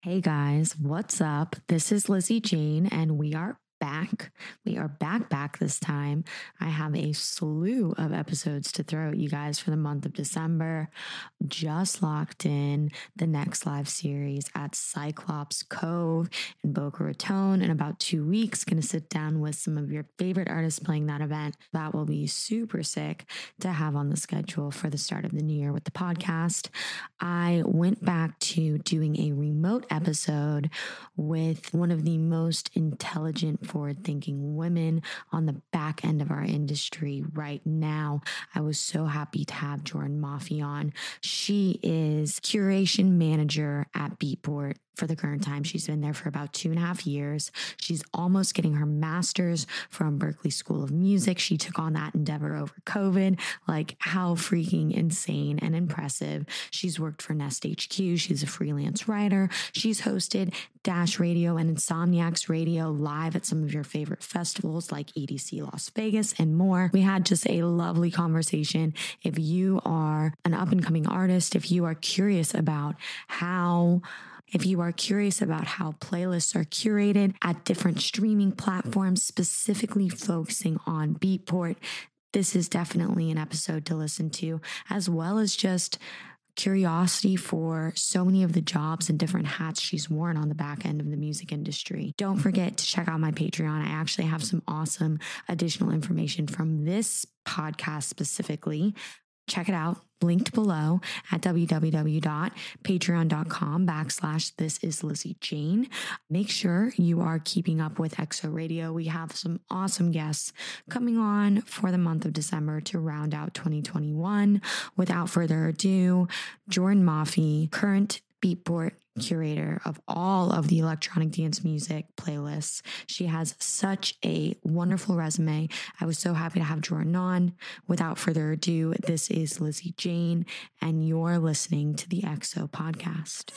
Hey guys, what's up? This is Lizzy Jane, and we are back. We are back, back this time. I have a slew of episodes to throw at you guys for the month of December. Just locked in the next live series at Cyclops Cove in Boca Raton in about two weeks. Going to sit down with some of your favorite artists playing that event. That will be super sick to have on the schedule for the start of the new year with the podcast. I went back to doing a remote episode with one of the most intelligent forward thinking women on the back end of our industry right now. I was so happy to have Jordan Mafi on. She is curation manager at Beatport for the current time. She's been there for about two and a half years. She's almost getting her master's from Berklee School of Music. She took on that endeavor over COVID. Like, how freaking insane and impressive. She's worked for Nest HQ. She's a freelance writer. She's hosted Dash Radio and Insomniacs Radio live at some of your favorite festivals like EDC Las Vegas and more. We had just a lovely conversation. If you are an up and coming artist, if you are curious about how if you are curious about how playlists are curated at different streaming platforms, specifically focusing on Beatport, this is definitely an episode to listen to, as well as just curiosity for so many of the jobs and different hats she's worn on the back end of the music industry. Don't forget to check out my Patreon. I actually have some awesome additional information from this podcast specifically check it out linked below at www.patreon.com backslash this is lizzy jane. Make sure you are keeping up with XO radio. We have some awesome guests coming on for the month of december to round out 2021 without further ado jordan mafi current beatport curator of all of the electronic dance music playlists. She has such a wonderful resume. I was so happy to have Jordan on. Without further ado, this is Lizzy Jane, and you're listening to the XO podcast.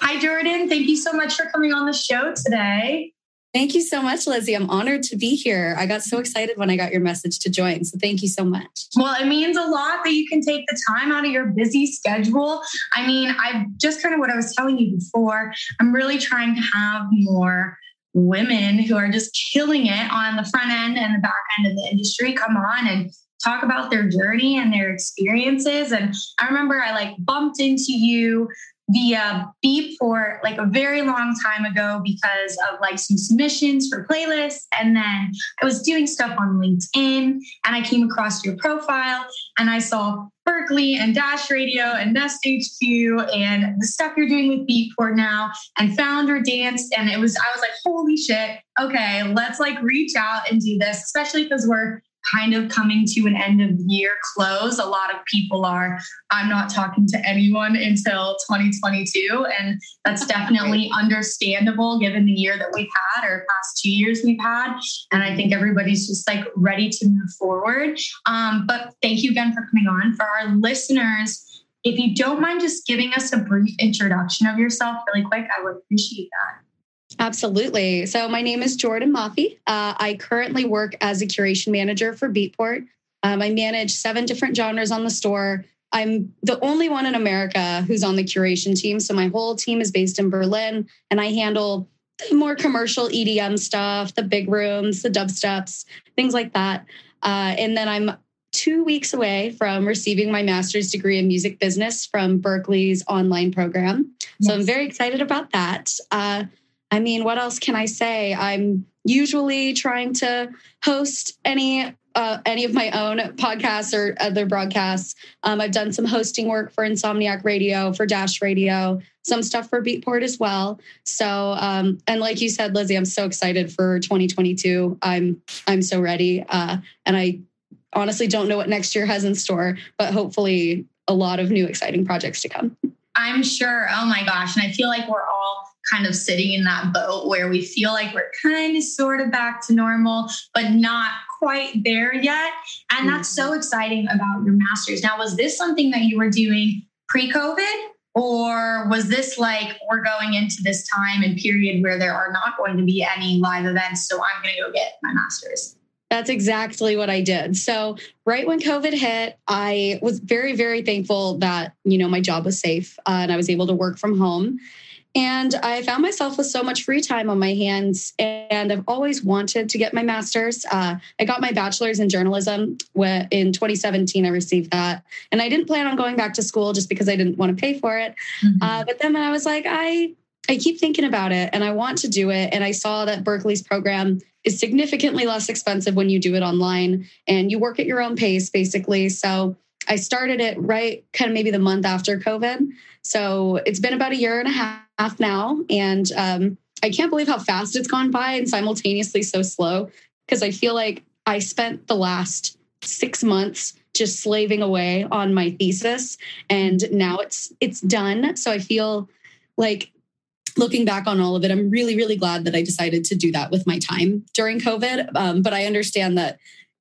Hi, Jordan. Thank you so much for coming on the show today. Thank you so much, Lizzy. I'm honored to be here. I got so excited when I got your message to join. So thank you so much. Well, it means a lot that you can take the time out of your busy schedule. I mean, I just kind of what I was telling you before, I'm really trying to have more women who are just killing it on the front end and the back end of the industry come on and talk about their journey and their experiences. And I remember I like bumped into you via Beatport like a very long time ago because of like some submissions for playlists. And then I was doing stuff on LinkedIn and I came across your profile and I saw Berklee and Dash Radio and Nest HQ and the stuff you're doing with Beatport now and Founder Dance. And it was, I was like, holy shit, okay, let's like reach out and do this, especially because we're kind of coming to an end of year close. A lot of people are, I'm not talking to anyone until 2022. And that's definitely understandable given the year that we've had or past two years we've had. And I think everybody's just like ready to move forward. Um, but thank you again for coming on. For our listeners, if you don't mind just giving us a brief introduction of yourself really quick, I would appreciate that. Absolutely. So my name is Jordan Mafi. Uh, I currently work as a curation manager for Beatport. Um, I manage seven different genres on the store. I'm the only one in America who's on the curation team. So my whole team is based in Berlin, and I handle the more commercial EDM stuff, the big rooms, the dubsteps, things like that. Uh, and then I'm two weeks away from receiving my master's degree in music business from Berklee's online program. Yes. So I'm very excited about that. Uh, I mean, what else can I say? I'm usually trying to host any uh, any of my own podcasts or other broadcasts. Um, I've done some hosting work for Insomniac Radio, for Dash Radio, some stuff for Beatport as well. So, um, and like you said, Lizzy, I'm so excited for 2022. I'm I'm so ready, uh, and I honestly don't know what next year has in store, but hopefully a lot of new exciting projects to come. I'm sure. Oh my gosh, and I feel like we're all kind of sitting in that boat where we feel like we're kind of sort of back to normal, but not quite there yet. And that's so mm-hmm. exciting about your master's. Now, was this something that you were doing pre COVID? Or was this like we're going into this time and period where there are not going to be any live events? So I'm going to go get my master's? That's exactly what I did. So, right when COVID hit, I was very, very thankful that, you know, my job was safe uh, and I was able to work from home. And I found myself with so much free time on my hands. And I've always wanted to get my master's. Uh, I got my bachelor's in journalism in 2017. I received that. And I didn't plan on going back to school just because I didn't want to pay for it. Mm-hmm. Uh, but then I was like, I, I keep thinking about it and I want to do it. And I saw that Berklee's program is significantly less expensive when you do it online and you work at your own pace, basically. So I started it right kind of maybe the month after COVID. So it's been about a year and a half now. And um, I can't believe how fast it's gone by and simultaneously so slow because I feel like I spent the last six months just slaving away on my thesis and now it's it's done so i feel like looking back on all of it i'm really really glad that i decided to do that with my time during covid um, but i understand that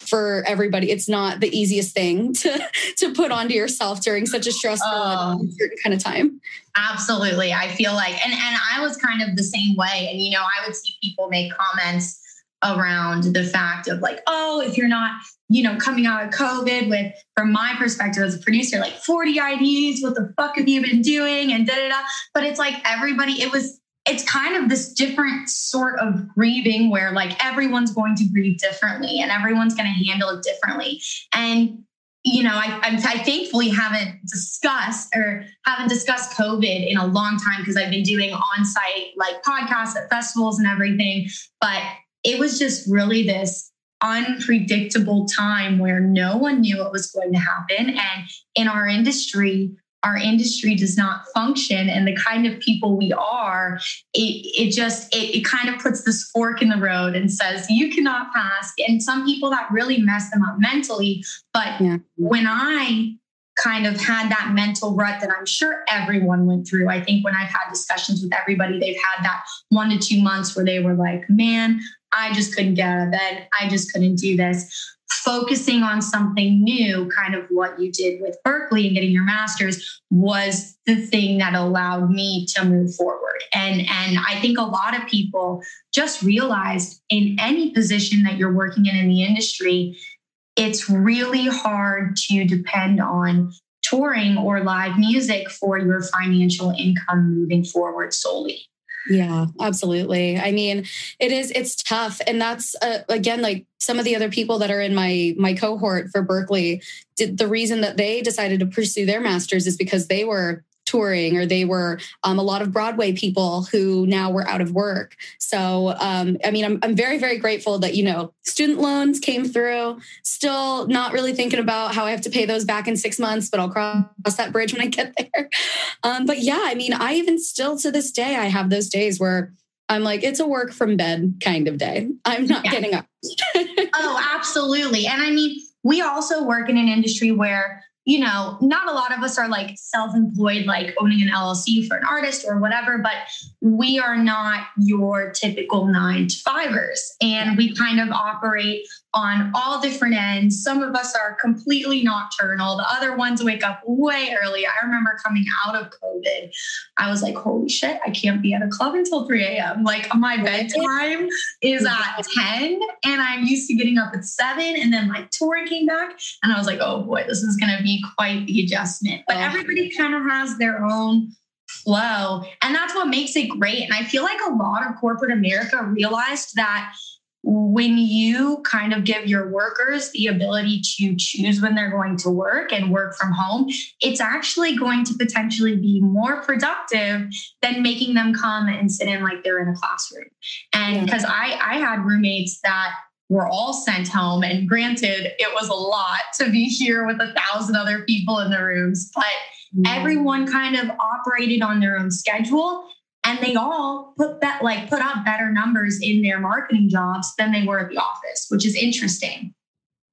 for everybody. It's not the easiest thing to to put onto yourself during such a stressful um, kind of time. Absolutely. I feel like and and I was kind of the same way and you know, I would see people make comments around the fact of like, oh, if you're not, you know, coming out of COVID with, from my perspective as a producer, like 40 IDs, what the fuck have you been doing? And da da da. But it's like everybody, it was it's kind of this different sort of grieving where like everyone's going to grieve differently and everyone's going to handle it differently. And you know I, I, I thankfully haven't discussed or haven't discussed covid in a long time because i've been doing on-site like podcasts at festivals and everything. But it was just really this unpredictable time where no one knew what was going to happen. And in our industry our industry does not function and the kind of people we are it, it just it, it kind of puts this fork in the road and says you cannot pass and some people that really mess them up mentally but yeah. when i kind of had that mental rut that i'm sure everyone went through i think when i've had discussions with everybody they've had that one to two months where they were like man i just couldn't get out of bed. I just couldn't do this focusing on something new, kind of what you did with Berklee and getting your master's, was the thing that allowed me to move forward. And, and I think a lot of people just realized in any position that you're working in in the industry, it's really hard to depend on touring or live music for your financial income moving forward solely. Yeah, absolutely. I mean, it is it's tough and that's uh, again like some of the other people that are in my my cohort for Berklee did the reason that they decided to pursue their masters is because they were touring or they were um, a lot of broadway people who now were out of work. So um, i mean I'm, I'm very very grateful that you know student loans came through. Still not really thinking about how i have to pay those back in six months but i'll cross that bridge when i get there. Um, but yeah i mean i even still to this day i have those days where i'm like it's a work from bed kind of day. I'm not yeah. getting up. Oh absolutely. And i mean we also work in an industry where you know, not a lot of us are like self employed, like owning an LLC for an artist or whatever, but we are not your typical nine to fivers. And we kind of operate on all different ends. Some of us are completely nocturnal, the other ones wake up way early. I remember coming out of COVID, I was like, holy shit, I can't be at a club until 3 a.m. Like my bedtime is at 10, and I'm used to getting up at 7. And then my touring came back, and I was like, oh boy, this is going to be quite the adjustment. But oh. everybody kind of has their own flow. And that's what makes it great. And I feel like a lot of corporate America realized that when you kind of give your workers the ability to choose when they're going to work and work from home, it's actually going to potentially be more productive than making them come and sit in like they're in a classroom. And because I, I had roommates that were all sent home, and granted, it was a lot to be here with a thousand other people in the rooms, but everyone kind of operated on their own schedule and they all put that like put up better numbers in their marketing jobs than they were at the office which is interesting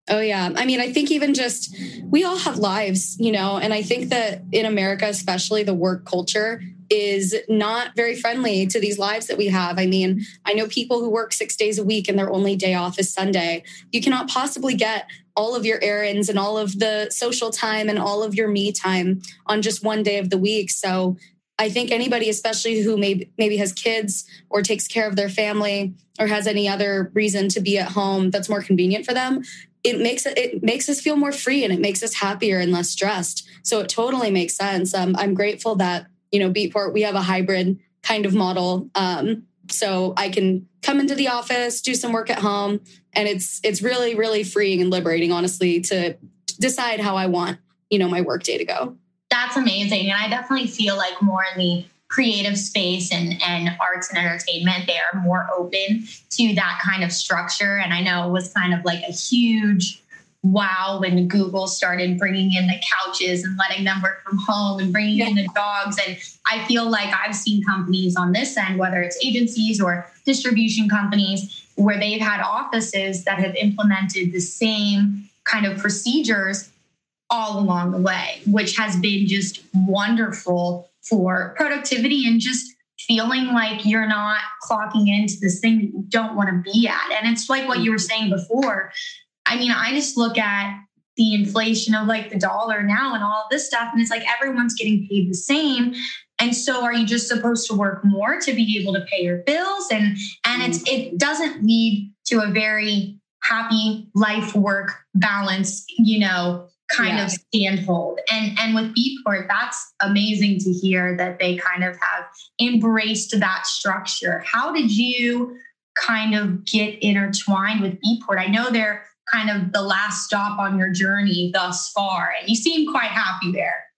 Oh, yeah. I mean, I think even just we all have lives, you know, and I think that in America, especially the work culture is not very friendly to these lives that we have. I mean, I know people who work six days a week and their only day off is Sunday. You cannot possibly get all of your errands and all of the social time and all of your me time on just one day of the week. So I think anybody, especially who maybe maybe has kids or takes care of their family or has any other reason to be at home that's more convenient for them, it makes it, it makes us feel more free and it makes us happier and less stressed. So it totally makes sense. Um, I'm grateful that you know Beatport we have a hybrid kind of model. Um, so I can come into the office, do some work at home, and it's it's really really freeing and liberating, honestly, to decide how I want you know my work day to go. That's amazing, and I definitely feel like more in the creative space and, and arts and entertainment, they are more open to that kind of structure. And I know it was kind of like a huge wow when Google started bringing in the couches and letting them work from home and bringing yeah. in the dogs. And I feel like I've seen companies on this end, whether it's agencies or distribution companies, where they've had offices that have implemented the same kind of procedures all along the way, which has been just wonderful for productivity and just feeling like you're not clocking into this thing that you don't want to be at. And it's like what you were saying before. I mean, I just look at the inflation of like the dollar now and all this stuff, and it's like everyone's getting paid the same. And so are you just supposed to work more to be able to pay your bills? And and it's mm-hmm. it doesn't lead to a very happy life work balance, you know, kind yeah. of standhold. And and with Beatport, that's amazing to hear that they kind of have embraced that structure. How did you kind of get intertwined with Beatport? I know they're kind of the last stop on your journey thus far, and you seem quite happy there.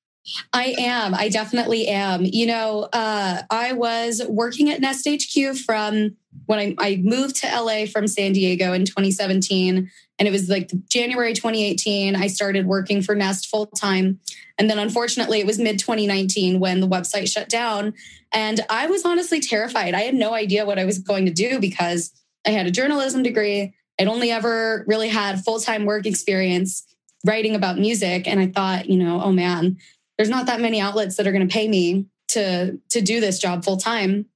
I am. I definitely am. You know, uh, I was working at Nest HQ from when I, I moved to LA from San Diego in 2017. And it was like January 2018, I started working for Nest full time. And then unfortunately, it was mid 2019 when the website shut down. And I was honestly terrified. I had no idea what I was going to do because I had a journalism degree. I'd only ever really had full time work experience writing about music. And I thought, you know, oh man, there's not that many outlets that are going to pay me to to do this job full time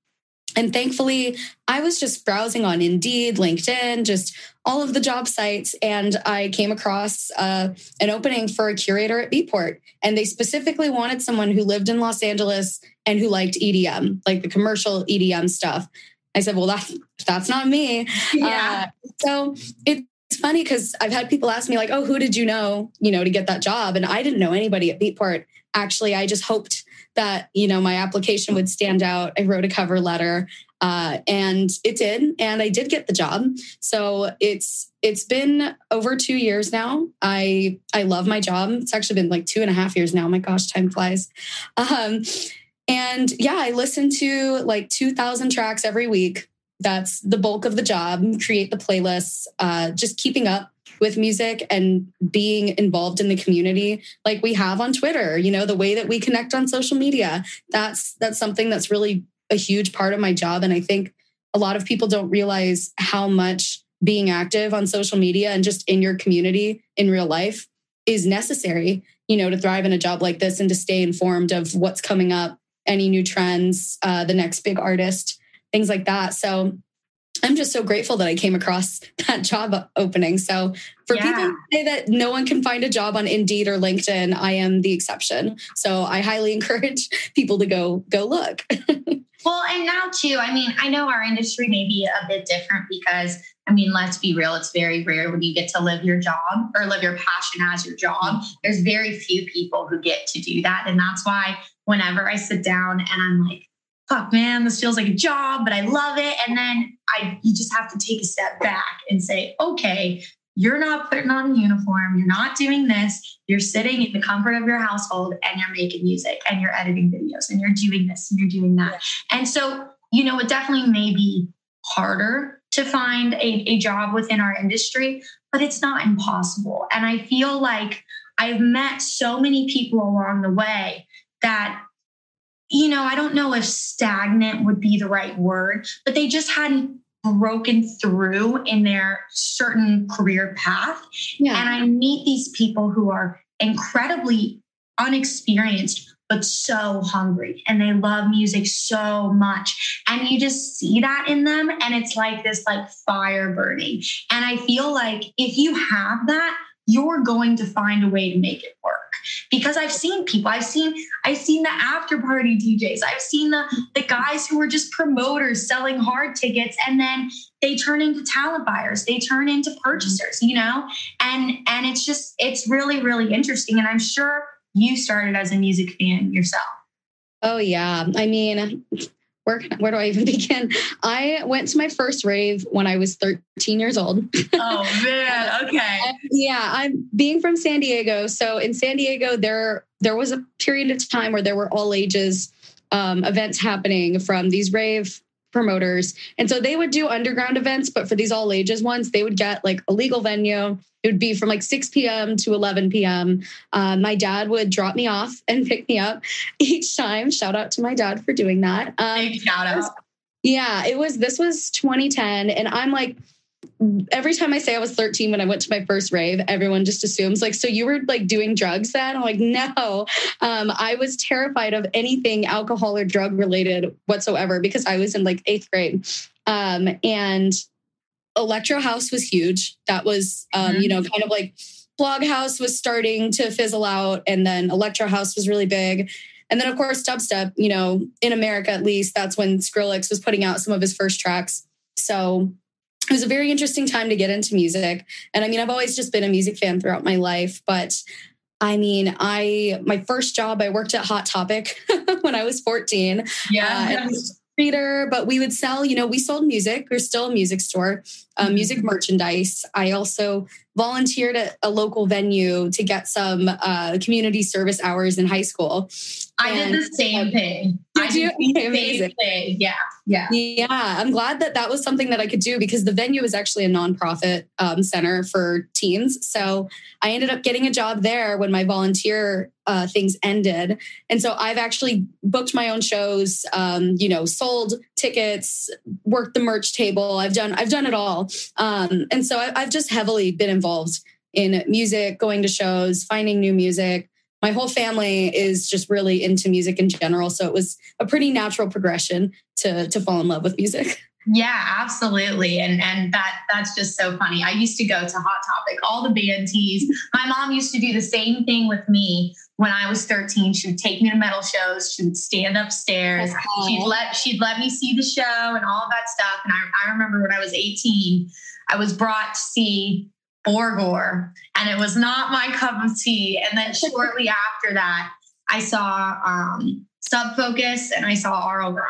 and thankfully i was just browsing on indeed linkedin just all of the job sites and i came across uh, an opening for a curator at beatport. And they specifically wanted someone who lived in los angeles and who liked edm like the commercial edm stuff. I said well that's that's not me. Yeah. Uh, so it it's funny because I've had people ask me like, "Oh, who did you know, you know, to get that job?" And I didn't know anybody at Beatport. Actually i just hoped that you know my application would stand out. I wrote a cover letter uh, and it did and i did get the job. So it's it's been over two years now. I i love my job. It's actually been like two and a half years now. My gosh time flies. Um, and yeah i listen to like 2000 tracks every week that's the bulk of the job create the playlists uh, just keeping up with music and being involved in the community like we have on Twitter, you know, the way that we connect on social media. That's that's something that's really a huge part of my job and I think a lot of people don't realize how much being active on social media and just in your community in real life is necessary, you know, to thrive in a job like this and to stay informed of what's coming up, any new trends, uh, the next big artist, things like that. So I'm just so grateful that I came across that job opening. So for yeah. people who say that no one can find a job on Indeed or LinkedIn, I am the exception. So I highly encourage people to go go look. well, and now too, I mean, I know our industry may be a bit different because I mean, let's be real, it's very rare when you get to live your job or live your passion as your job. There's very few people who get to do that. And that's why whenever I sit down and I'm like, fuck man this feels like a job but i love it. And then i you just have to take a step back and say okay you're not putting on a uniform you're not doing this you're sitting in the comfort of your household and you're making music and you're editing videos and you're doing this and you're doing that. And so you know it definitely may be harder to find a, a job within our industry but it's not impossible. And i feel like i've met so many people along the way that you know, I don't know if stagnant would be the right word, but they just hadn't broken through in their certain career path. Yeah. And I meet these people who are incredibly unexperienced, but so hungry and they love music so much. And you just see that in them. And it's like this like fire burning. And I feel like if you have that, you're going to find a way to make it work. Because I've seen people, I've seen, I've seen the after party DJs, I've seen the the guys who are just promoters selling hard tickets and then they turn into talent buyers, they turn into mm-hmm. purchasers, you know? And and it's just it's really, really interesting. And I'm sure you started as a music fan yourself. Oh yeah. I mean, where where do I even begin? I went to my first rave when I was 13 years old. oh man, okay. yeah, I'm being from San Diego. So in San Diego, there there was a period of time where there were all ages um, events happening from these rave promoters. And so they would do underground events, but for these all ages ones, they would get like a legal venue. It would be from like 6 p.m. to 11 p.m. Uh, my dad would drop me off and pick me up each time. Shout out to my dad for doing that. Um, Big shout out. Yeah, it was, this was 2010. And I'm like, every time I say I was 13 when I went to my first rave, everyone just assumes like, so you were like doing drugs then? I'm like, no. Um, I was terrified of anything alcohol or drug related whatsoever because I was in like eighth grade. Um, and Electro House was huge. That was, um, mm-hmm. you know, kind of like Blog House was starting to fizzle out, and then Electro House was really big. And then, of course, dubstep, you know, in America at least, that's when Skrillex was putting out some of his first tracks. So it was a very interesting time to get into music. And I mean, I've always just been a music fan throughout my life, but I mean, I my first job I worked at Hot Topic when I was 14. Yeah. Uh, reader, but we would sell, you know, we sold music. We're still a music store, uh, music mm-hmm. merchandise. I also volunteered at a local venue to get some uh, community service hours in high school. I and, did the same thing. Did you? Okay, amazing. Thing. Yeah, yeah, yeah. I'm glad that that was something that I could do because the venue is actually a nonprofit um, center for teens. So I ended up getting a job there when my volunteer uh, things ended, and so I've actually booked my own shows. Um, you know, sold tickets, worked the merch table. I've done I've done it all, um, and so I, I've just heavily been involved involved in music, going to shows, finding new music. My whole family is just really into music in general. So it was a pretty natural progression to, to fall in love with music. Yeah, absolutely. And and that that's just so funny. I used to go to Hot Topic, all the band tees. My mom used to do the same thing with me when I was 13. She would take me to metal shows. She would stand upstairs. She'd let she'd let me see the show and all of that stuff. And I, I remember when I was 18, I was brought to see Borgore, and it was not my cup of tea. And then shortly after that, I saw um, Sub Focus and I saw RL Grime,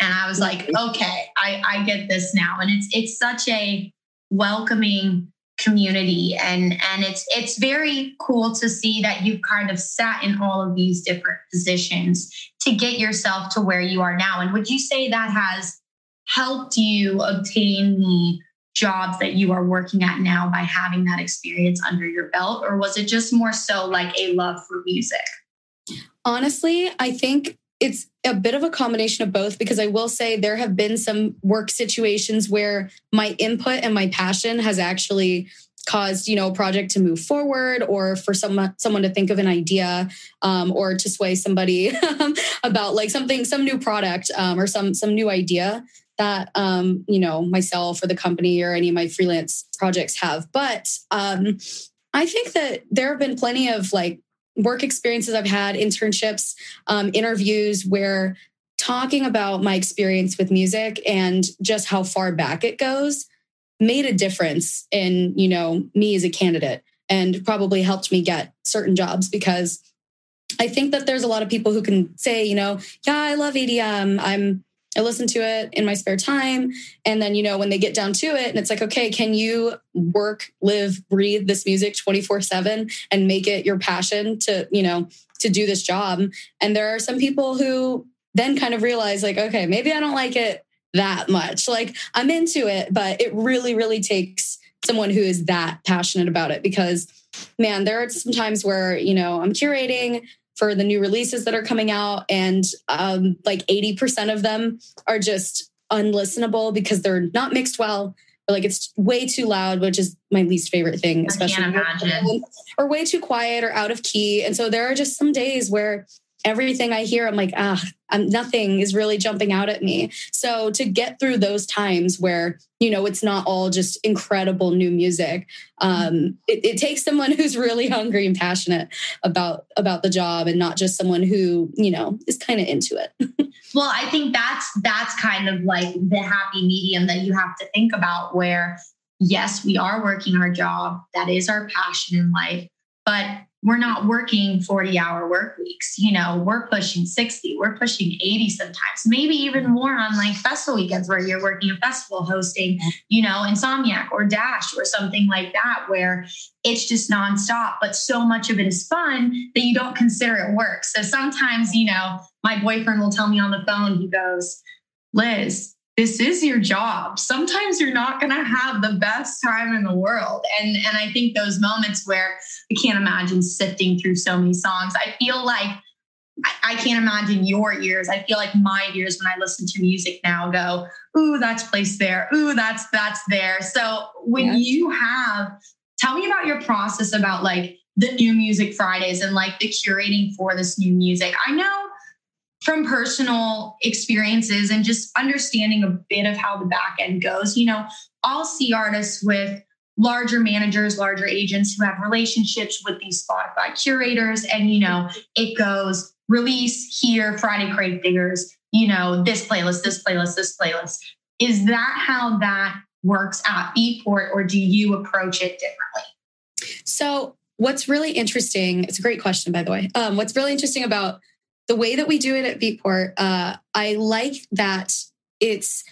and I was like, okay, I, I get this now. And it's it's such a welcoming community and and it's it's very cool to see that you've kind of sat in all of these different positions to get yourself to where you are now and would you say that has helped you obtain the jobs that you are working at now by having that experience under your belt? Or was it just more so like a love for music? Honestly, I think it's a bit of a combination of both because I will say there have been some work situations where my input and my passion has actually caused you know a project to move forward or for someone someone to think of an idea um, or to sway somebody about like something some new product um, or some some new idea that um, you know myself or the company or any of my freelance projects have. But um, i think that there have been plenty of like work experiences i've had internships um, interviews where talking about my experience with music and just how far back it goes made a difference in you know me as a candidate and probably helped me get certain jobs because I think that there's a lot of people who can say, you know, yeah, I love EDM. I'm I listen to it in my spare time. And then, you know, when they get down to it and it's like, okay, can you work, live, breathe this music 24 7 and make it your passion to, you know, to do this job? And there are some people who then kind of realize, like, okay, maybe I don't like it that much. Like, I'm into it, but it really, really takes someone who is that passionate about it because man, there are some times where, you know, I'm curating for the new releases that are coming out. And um, like 80% of them are just unlistenable because they're not mixed well. Or like it's way too loud, which is my least favorite thing, especially or way too quiet or out of key. And so there are just some days where everything I hear, I'm like, ah, I'm, nothing is really jumping out at me. So to get through those times where, you know, it's not all just incredible new music, um, it, it takes someone who's really hungry and passionate about about the job and not just someone who, you know, is kind of into it. well, I think that's that's kind of like the happy medium that you have to think about where yes, we are working our job. That is our passion in life. But we're not working 40 hour work weeks. You know, we're pushing 60, we're pushing 80 sometimes, maybe even mm-hmm. more on like festival weekends where you're working a festival hosting, mm-hmm. you know, Insomniac or Dash or something like that, where it's just nonstop. But so much of it is fun that you don't consider it work. So sometimes, you know, my boyfriend will tell me on the phone, he goes, Liz, this is your job. Sometimes you're not going to have the best time in the world. And, and I think those moments where I can't imagine sifting through so many songs, I feel like I, can't imagine your ears. I feel like my ears when I listen to music now go, ooh, that's placed there. Ooh, that's that's there. So when yes. you have, tell me about your process about like the new music Fridays and like the curating for this new music. I know from personal experiences and just understanding a bit of how the back end goes. You know, I'll see artists with larger managers, larger agents who have relationships with these Spotify curators. And, you know, it goes release here, Friday Crate Diggers, you know, this playlist, this playlist, this playlist. Is that how that works at Beatport, or do you approach it differently? So, what's really interesting, it's a great question, by the way. Um, what's really interesting about the way that we do it at Beatport, uh, I like that it's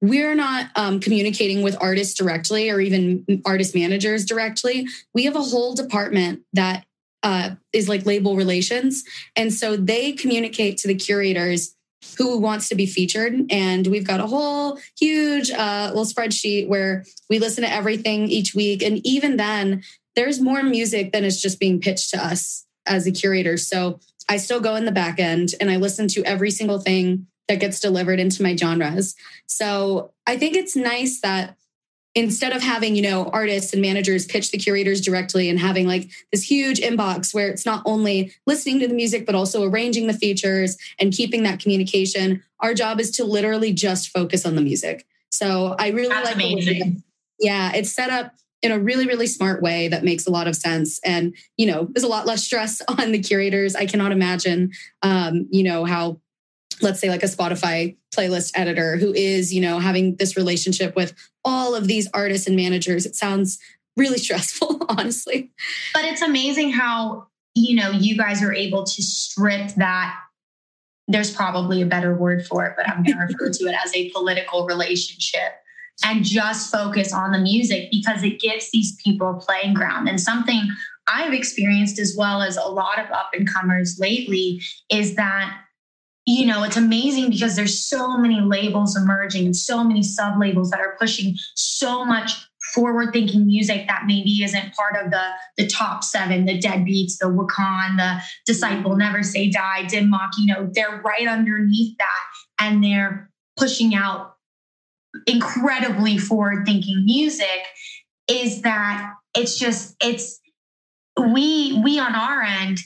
we're not um, communicating with artists directly or even artist managers directly. We have a whole department that uh, is like label relations, and so they communicate to the curators who wants to be featured. And we've got a whole huge uh, little spreadsheet where we listen to everything each week, and even then, there's more music than is just being pitched to us as a curator. So I still go in the back end and I listen to every single thing that gets delivered into my genres. So I think it's nice that instead of having, you know, artists and managers pitch the curators directly and having like this huge inbox where it's not only listening to the music, but also arranging the features and keeping that communication, our job is to literally just focus on the music. So I really That's like amazing. yeah, it's set up in a really, really smart way that makes a lot of sense. And, you know, there's a lot less stress on the curators. I cannot imagine, um, you know, how let's say like a Spotify playlist editor who is, you know, having this relationship with all of these artists and managers. It sounds really stressful, honestly. But it's amazing how, you know, you guys are able to strip that. There's probably a better word for it, but I'm going to refer to it as a political relationship and just focus on the music because it gives these people playing ground. And something I've experienced as well as a lot of up and comers lately is that you know it's amazing because there's so many labels emerging and so many sub labels that are pushing so much forward thinking music that maybe isn't part of the the top seven the deadbeats the wakaan the disciple never say die dim mak you know they're right underneath that and they're pushing out incredibly forward thinking music is that it's just it's we we on our end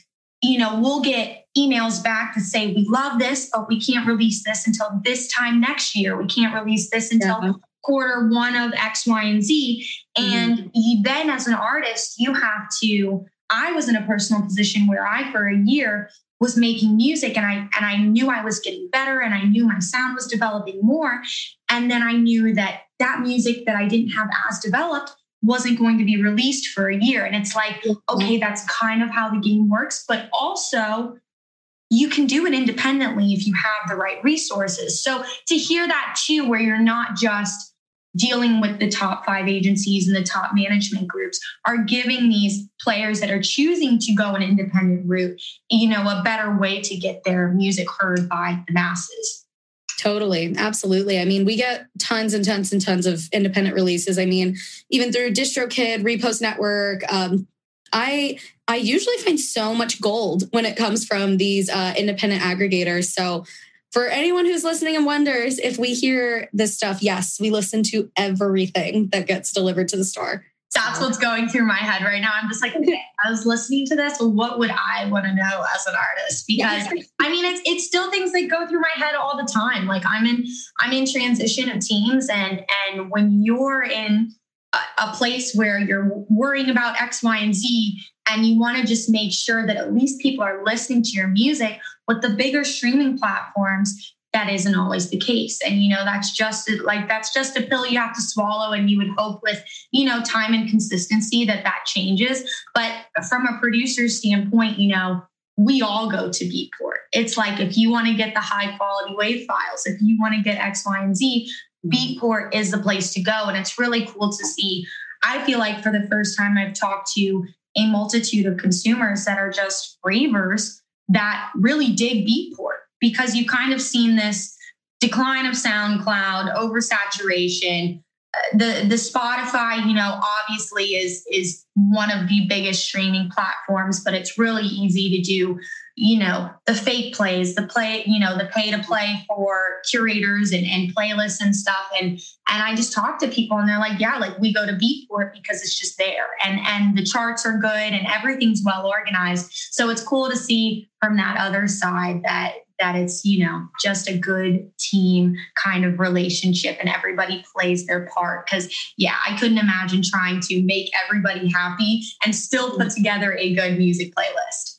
you know we'll get emails back to say we love this but we can't release this until this time next year we can't release this until yeah. quarter one of x y and z and mm-hmm. you, then as an artist you have to i was in a personal position where i for a year was making music and I and I knew I was getting better and I knew my sound was developing more. And then I knew that that music that I didn't have as developed wasn't going to be released for a year. And it's like mm-hmm. okay that's kind of how the game works but also you can do it independently if you have the right resources. So to hear that too where you're not just dealing with the top five agencies and the top management groups are giving these players that are choosing to go an independent route, you know, a better way to get their music heard by the masses. Totally. Absolutely. I mean, we get tons and tons and tons of independent releases. I mean, even through DistroKid, Repost Network. Um, I I usually find so much gold when it comes from these uh, independent aggregators. So for anyone who's listening and wonders if we hear this stuff, yes, we listen to everything that gets delivered to the store. that's what's going through my head right now. I'm just like, okay, I was listening to this. What would I want to know as an artist? Because I mean, it's it's still things that go through my head all the time. Like I'm in I'm in transition of teams, and and when you're in a, a place where you're worrying about X, Y, and Z, and you want to just make sure that at least people are listening to your music. With the bigger streaming platforms, that isn't always the case. And you know that's just like that's just a pill you have to swallow and you would hope with you know time and consistency that that changes. But from a producer's standpoint you know we all go to beatport. It's like if you want to get the high quality wave files if you want to get x y and z beatport is the place to go. And it's really cool to see. I feel like for the first time i've talked to a multitude of consumers that are just bravers that really dig beatport because you've kind of seen this decline of SoundCloud, oversaturation. The the Spotify, you know, obviously is is one of the biggest streaming platforms, but it's really easy to do you know the fake plays the play you know the pay to play for curators and, and playlists and stuff. And and i just talk to people and they're like yeah like we go to beatport because it's just there. And and the charts are good and everything's well organized. So it's cool to see from that other side that that it's you know just a good team kind of relationship and everybody plays their part because yeah i couldn't imagine trying to make everybody happy and still put together a good music playlist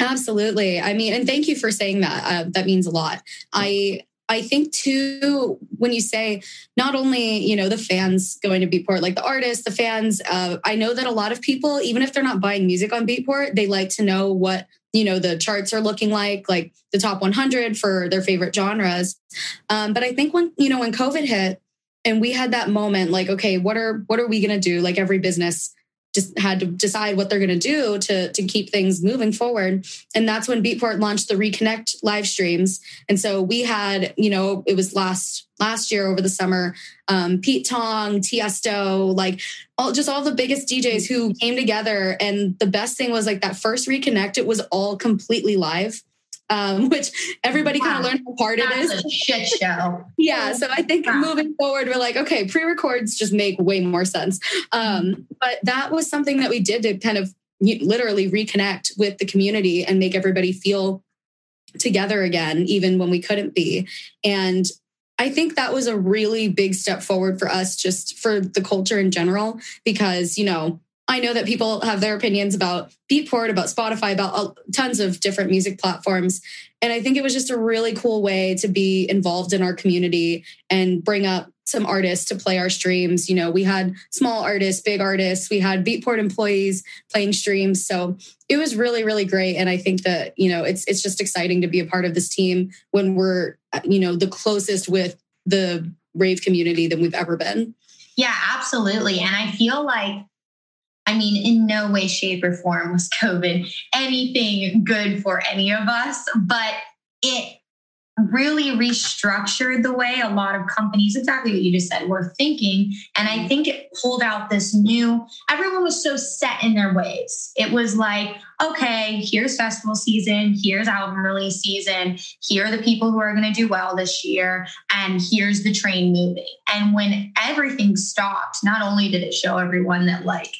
Absolutely. I mean, and thank you for saying that. Uh, that means a lot. I I think too, when you say not only you know the fans going to Beatport, like the artists, the fans. Uh, I know that a lot of people, even if they're not buying music on Beatport, they like to know what you know the charts are looking like, like the top 100 for their favorite genres. Um, but I think when you know when COVID hit and we had that moment, like, okay, what are what are we going to do? Like every business just had to decide what they're going to do to to keep things moving forward. And that's when beatport launched the reconnect live streams. And so we had you know it was last last year over the summer um, pete tong tiesto like all just all the biggest djs who came together. And the best thing was like that first reconnect it was all completely live um, which everybody kind of learned how hard That's it is. A shit show. yeah. So I think moving forward, we're like, okay, pre-records just make way more sense. Um, but that was something that we did to kind of literally reconnect with the community and make everybody feel together again, even when we couldn't be. And I think that was a really big step forward for us, just for the culture in general, because, you know, I know that people have their opinions about Beatport, about Spotify, about tons of different music platforms. And I think it was just a really cool way to be involved in our community and bring up some artists to play our streams. You know, we had small artists, big artists, we had Beatport employees playing streams. So it was really, really great. And I think that, you know, it's it's just exciting to be a part of this team when we're, you know, the closest with the rave community than we've ever been. Yeah, absolutely. And I feel like I mean, in no way, shape, or form was COVID anything good for any of us, but it really restructured the way a lot of companies, exactly what you just said, were thinking. And I think it pulled out this new, everyone was so set in their ways. It was like, okay, here's festival season, here's album release season, here are the people who are going to do well this year, and here's the train moving. And when everything stopped, not only did it show everyone that, like,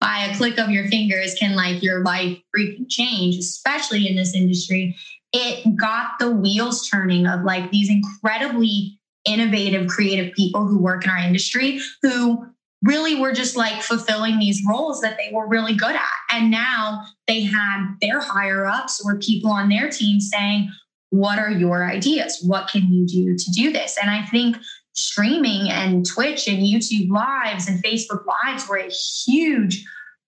by a click of your fingers can like your life freaking change, especially in this industry. It got the wheels turning of like these incredibly innovative, creative people who work in our industry who really were just like fulfilling these roles that they were really good at. And now they had their higher ups or people on their team saying, What are your ideas? What can you do to do this? And I think streaming and Twitch and YouTube lives and Facebook lives were a huge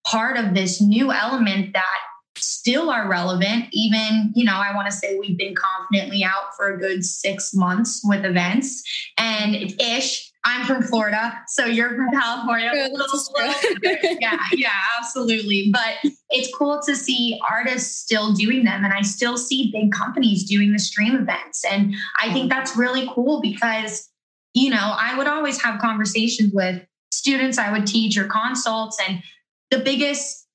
part of this new element that still are relevant. Even you know i want to say we've been confidently out for a good six months with events. And ish i'm from florida so you're from california. Yeah yeah absolutely. But it's cool to see artists still doing them and i still see big companies doing the stream events. And i think that's really cool because you know, I would always have conversations with students I would teach or consults, and the biggest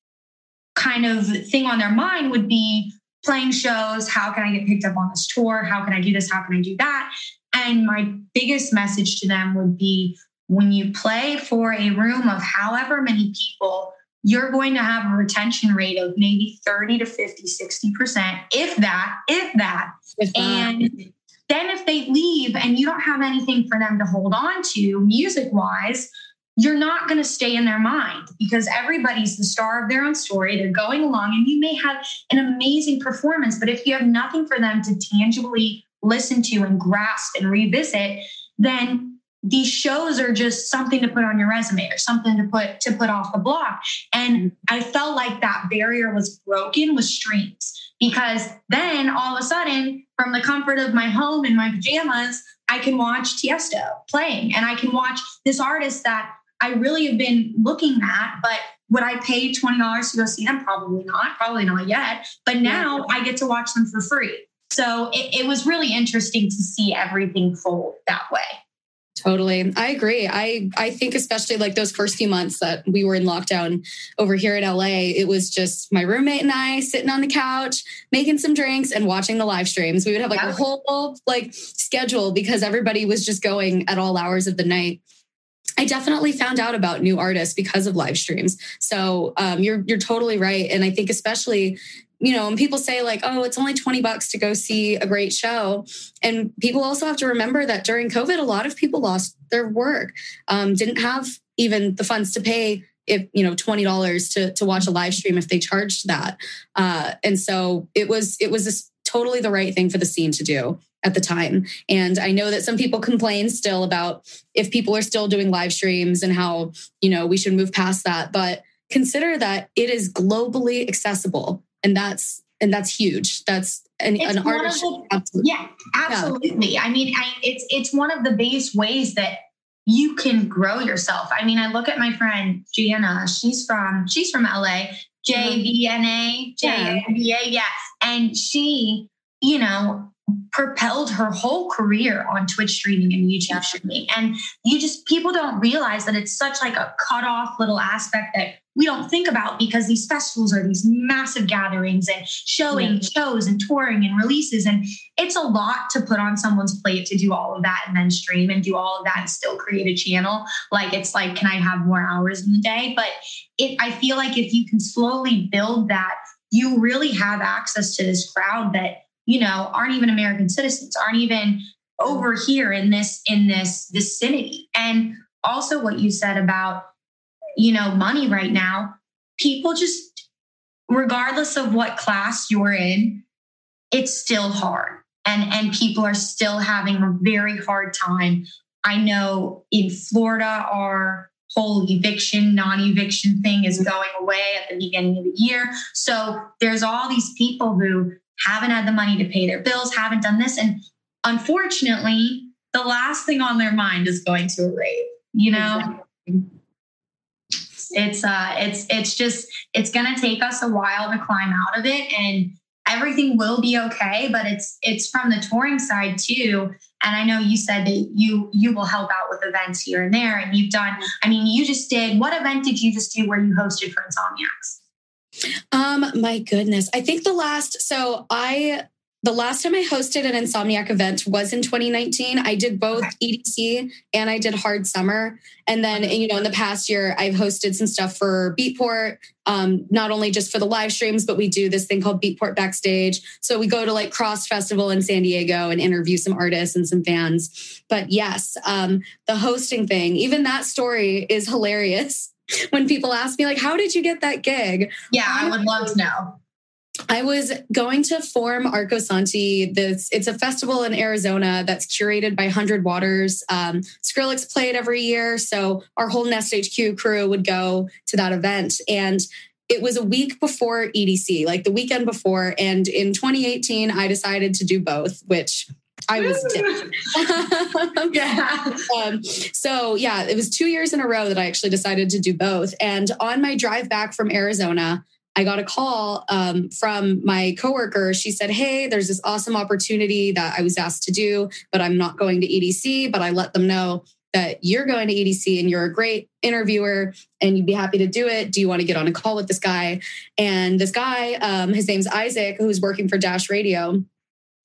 kind of thing on their mind would be playing shows. How can I get picked up on this tour? How can I do this? How can I do that? And my biggest message to them would be when you play for a room of however many people, you're going to have a retention rate of maybe 30 to 50, 60%, if that, if that. If that. And then if they leave and you don't have anything for them to hold on to music wise, you're not going to stay in their mind because everybody's the star of their own story. They're going along and you may have an amazing performance, but if you have nothing for them to tangibly listen to and grasp and revisit, then these shows are just something to put on your resume or something to put to put off the block. And mm-hmm. i felt like that barrier was broken with streams because then all of a sudden from the comfort of my home in my pajamas i can watch tiesto playing. And i can watch this artist that i really have been looking at but would i pay $20 to go see them? Probably not probably not yet. But now i get to watch them for free. So it, it was really interesting to see everything fold that way Totally. I agree. I I think especially like those first few months that we were in lockdown over here in LA, it was just my roommate and I sitting on the couch, making some drinks and watching the live streams. We would have like a whole like schedule because everybody was just going at all hours of the night. I definitely found out about new artists because of live streams. So um, you're you're totally right, and I think especially you know, and people say like, oh, it's only 20 bucks to go see a great show. And people also have to remember that during COVID, a lot of people lost their work, um, didn't have even the funds to pay if you know twenty dollars to to watch a live stream if they charged that, uh, and so it was it was this totally the right thing for the scene to do at the time. And I know that some people complain still about if people are still doing live streams and how you know we should move past that, but consider that it is globally accessible and that's and that's huge. That's an, an artist. The, absolutely. Yeah, absolutely. Yeah. I mean, I, it's it's one of the biggest ways that you can grow yourself. I mean, I look at my friend Gianna. She's from she's from LA. Mm-hmm. J V N A J V A. Yeah, and she, you know, propelled her whole career on Twitch streaming and YouTube streaming. And you just people don't realize that it's such like a cut off little aspect that we don't think about because these festivals are these massive gatherings and showing yeah. shows and touring and releases. And it's a lot to put on someone's plate to do all of that and then stream and do all of that and still create a channel. Like it's like, can I have more hours in the day? But it, I feel like if you can slowly build that, you really have access to this crowd that, you know, aren't even American citizens, aren't even over here in this in this vicinity. And also what you said about you know, money right now, people just, regardless of what class you're in, it's still hard. And, and people are still having a very hard time. I know in Florida, our whole eviction, non eviction thing is mm-hmm. going away at the beginning of the year. So there's all these people who haven't had the money to pay their bills, haven't done this. And unfortunately, the last thing on their mind is going to a rave, you know? Exactly it's uh it's it's just it's gonna take us a while to climb out of it and everything will be okay but it's it's from the touring side too and i know you said that you you will help out with events here and there and you've done i mean you just did what event did you just do where you hosted for insomniacs um my goodness i think the last so i the last time I hosted an Insomniac event was in 2019. I did both EDC and I did Hard Summer. And then, you know, in the past year, I've hosted some stuff for Beatport, um, not only just for the live streams, but we do this thing called Beatport Backstage. So we go to like CRSSD Festival in San Diego and interview some artists and some fans. But yes, um, the hosting thing, even that story is hilarious. When people ask me, like, how did you get that gig? Yeah, I would love to know. I was going to form Arcosanti. This it's a festival in Arizona that's curated by Hundred Waters. Um, Skrillex played every year, so our whole Nest HQ crew would go to that event. And it was a week before EDC, like the weekend before. And in 2018, I decided to do both, which I was yeah. Um, so yeah, it was two years in a row that I actually decided to do both. And on my drive back from Arizona, I got a call um, from my coworker. She said, Hey, there's this awesome opportunity that I was asked to do, but I'm not going to EDC. But I let them know that you're going to EDC and you're a great interviewer and you'd be happy to do it. Do you want to get on a call with this guy? And this guy, um, his name's Isaac, who's working for Dash Radio.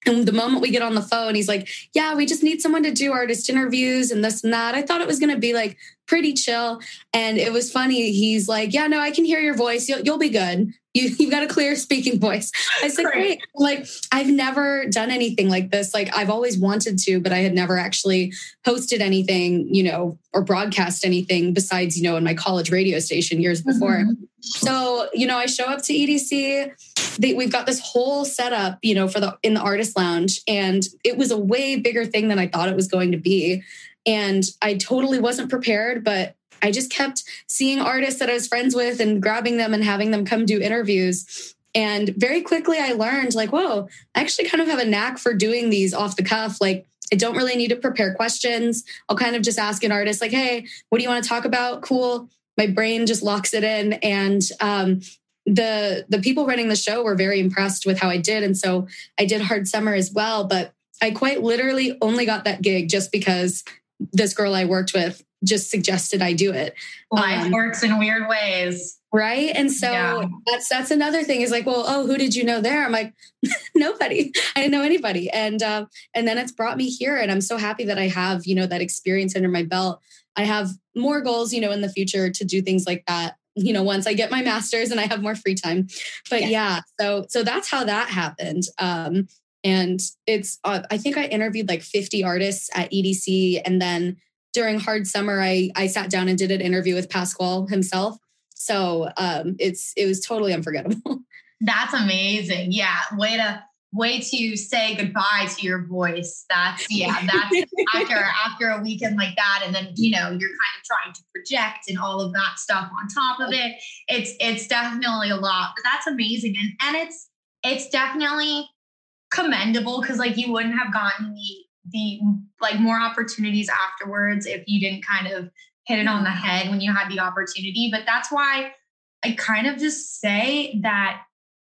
And the moment we get on the phone, he's like, Yeah, we just need someone to do artist interviews and this and that. I thought it was going to be like pretty chill. And it was funny. He's like, Yeah, no, I can hear your voice. You'll, you'll be good. You, you've got a clear speaking voice. I said, Great. Like, I've never done anything like this. Like, I've always wanted to, but I had never actually hosted anything, you know, or broadcast anything besides, you know, in my college radio station years before. Mm-hmm. So, you know, I show up to EDC. They, we've got this whole setup, you know, for the in the artist lounge, and it was a way bigger thing than I thought it was going to be. And I totally wasn't prepared, but I just kept seeing artists that I was friends with and grabbing them and having them come do interviews. And very quickly, I learned like, whoa, I actually kind of have a knack for doing these off the cuff. Like, I don't really need to prepare questions. I'll kind of just ask an artist, like, hey, what do you want to talk about? Cool my brain just locks it in and um, the the people running the show were very impressed with how I did and so I did hard summer as well but I quite literally only got that gig just because this girl I worked with just suggested I do it. Life um, works in weird ways. Right. And so yeah. that's that's another thing is like, well, oh, who did you know there? I'm like, nobody. I didn't know anybody. And uh, and then it's brought me here. And I'm so happy that I have, you know, that experience under my belt. I have more goals, you know, in the future to do things like that. You know, once I get my master's and I have more free time. But yeah, yeah so so that's how that happened. Um, and it's uh, I think I interviewed like 50 artists at EDC, and then during hard summer, I I sat down and did an interview with Pasquale himself. So um, it's it was totally unforgettable. That's amazing. Yeah, way to way to say goodbye to your voice. That's yeah, that's after after a weekend like that, and then you know you're kind of trying to project and all of that stuff on top of it. It's it's definitely a lot, but that's amazing, and and it's it's definitely commendable because like you wouldn't have gotten the the like more opportunities afterwards if you didn't kind of hit it on the head when you had the opportunity. But that's why I kind of just say that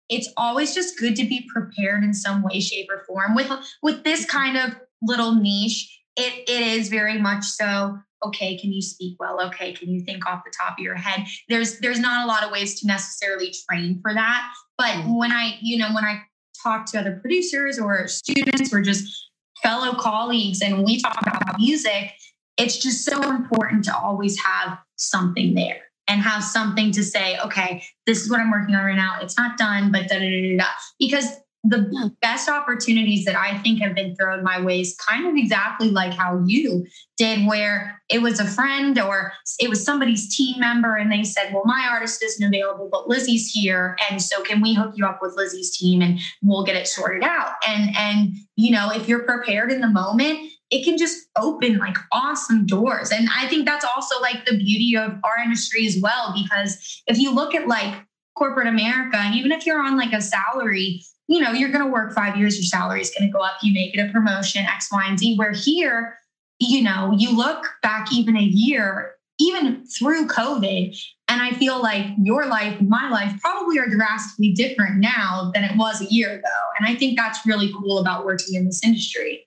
it's always just good to be prepared in some way shape or form. With with this kind of little niche it, it is very much so okay can you speak well? Okay can you think off the top of your head? There's there's not a lot of ways to necessarily train for that. But mm-hmm. when i you know when i talk to other producers or students or just fellow colleagues and we talk about music it's just so important to always have something there and have something to say, okay, this is what I'm working on right now. It's not done, but da da da da. Because the best opportunities that I think have been thrown my way is kind of exactly like how you did, where it was a friend or it was somebody's team member, and they said, Well, my artist isn't available, but Lizzie's here. And so can we hook you up with Lizzie's team and we'll get it sorted out? And and you know, if you're prepared in the moment, it can just open like awesome doors. And I think that's also like the beauty of our industry as well, because if you look at like corporate America, and even if you're on like a salary, you know, you're going to work five years, your salary is going to go up, you make it a promotion, X, Y, and Z. Where here, you know, you look back even a year, even through COVID, and I feel like your life, my life probably are drastically different now than it was a year ago. And I think that's really cool about working in this industry.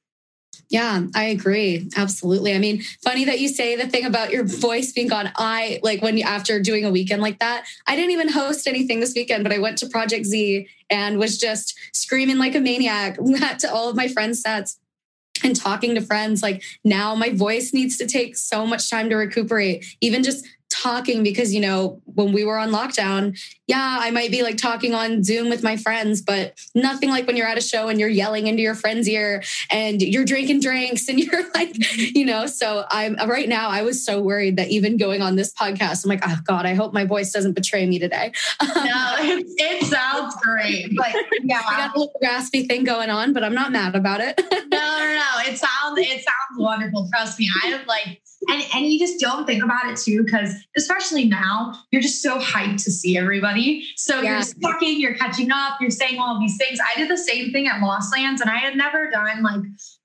Yeah, I agree. Absolutely. I mean, funny that you say the thing about your voice being gone. I like when you, after doing a weekend like that, I didn't even host anything this weekend, but I went to Project Z and was just screaming like a maniac to all of my friends' sets and talking to friends. Like now my voice needs to take so much time to recuperate. Even just talking because you know when we were on lockdown yeah i might be like talking on zoom with my friends but nothing like when you're at a show and you're yelling into your friend's ear and you're drinking drinks and you're like you know so i'm right now i was so worried that even going on this podcast i'm like oh god i hope my voice doesn't betray me today. No it, it sounds great but yeah i got a little raspy thing going on but i'm not mad about it. No no no it sounds it sounds wonderful trust me i have like and and you just don't think about it too because especially now you're just so hyped to see everybody so yeah. you're talking you're catching up you're saying all these things i did the same thing at lost lands and i had never done like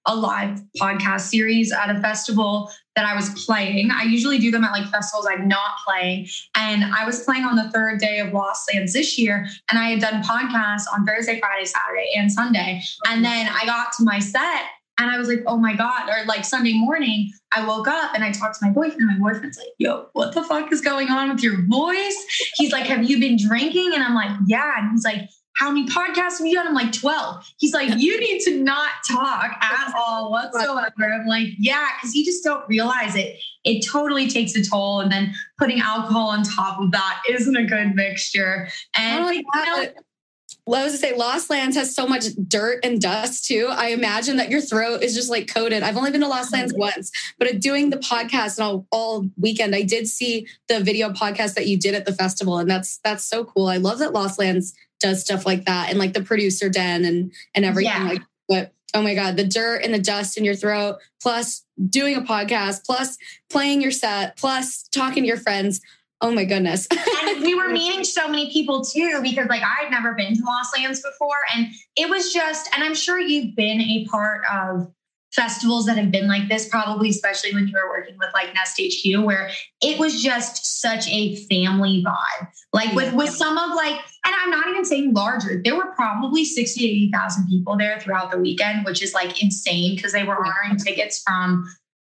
a live podcast series at a festival that I was playing. I usually do them at like festivals I'm not playing. And I was playing on the third day of Lost Lands this year. And I had done podcasts on Thursday, Friday, Saturday, and Sunday. And then I got to my set and I was like, oh my God. Or like Sunday morning, I woke up and I talked to my boyfriend. My boyfriend's like, yo, what the fuck is going on with your voice? He's like, have you been drinking? And I'm like, yeah. And he's like, how many podcasts have you done? I'm like, 12. He's like, you need to not talk at all whatsoever. I'm like, yeah, because you just don't realize it. It totally takes a toll. And then putting alcohol on top of that isn't a good mixture. And oh you know, well, I was to say Lost Lands has so much dirt and dust too. I imagine that your throat is just like coated. I've only been to Lost Lands once, but doing the podcast and all, all weekend, I did see the video podcast that you did at the festival, and that's that's so cool. I love that Lost Lands does stuff like that and like the producer den and and everything yeah. like. But oh my god, the dirt and the dust in your throat, plus doing a podcast, plus playing your set, plus talking to your friends. Oh my goodness. and we were meeting so many people too, because like I'd never been to Lost Lands before. And it was just, and I'm sure you've been a part of festivals that have been like this, probably especially when you were working with like Nest HQ, where it was just such a family vibe. Like with with some of like, and I'm not even saying larger, there were probably 60 to 80,000 people there throughout the weekend, which is like insane because they were honoring tickets from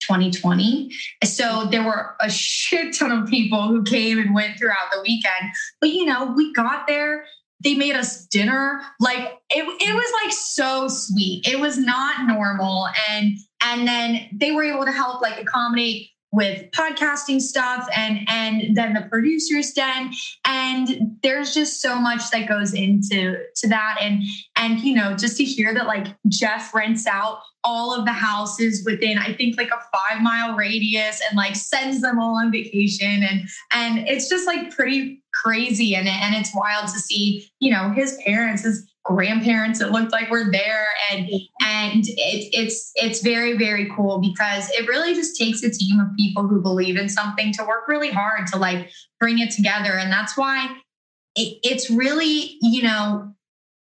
2020. So there were a shit ton of people who came and went throughout the weekend. But you know, we got there. They made us dinner. Like it, it was like so sweet. It was not normal. And and then they were able to help like accommodate with podcasting stuff and and then the producers den and there's just so much that goes into to that and and you know just to hear that like jeff rents out all of the houses within i think like a five mile radius and like sends them all on vacation. And and it's just like pretty crazy and and it's wild to see you know his parents his grandparents it looked like were there. And and it, it's it's very very cool because it really just takes a team of people who believe in something to work really hard to like bring it together. And that's why it, it's really you know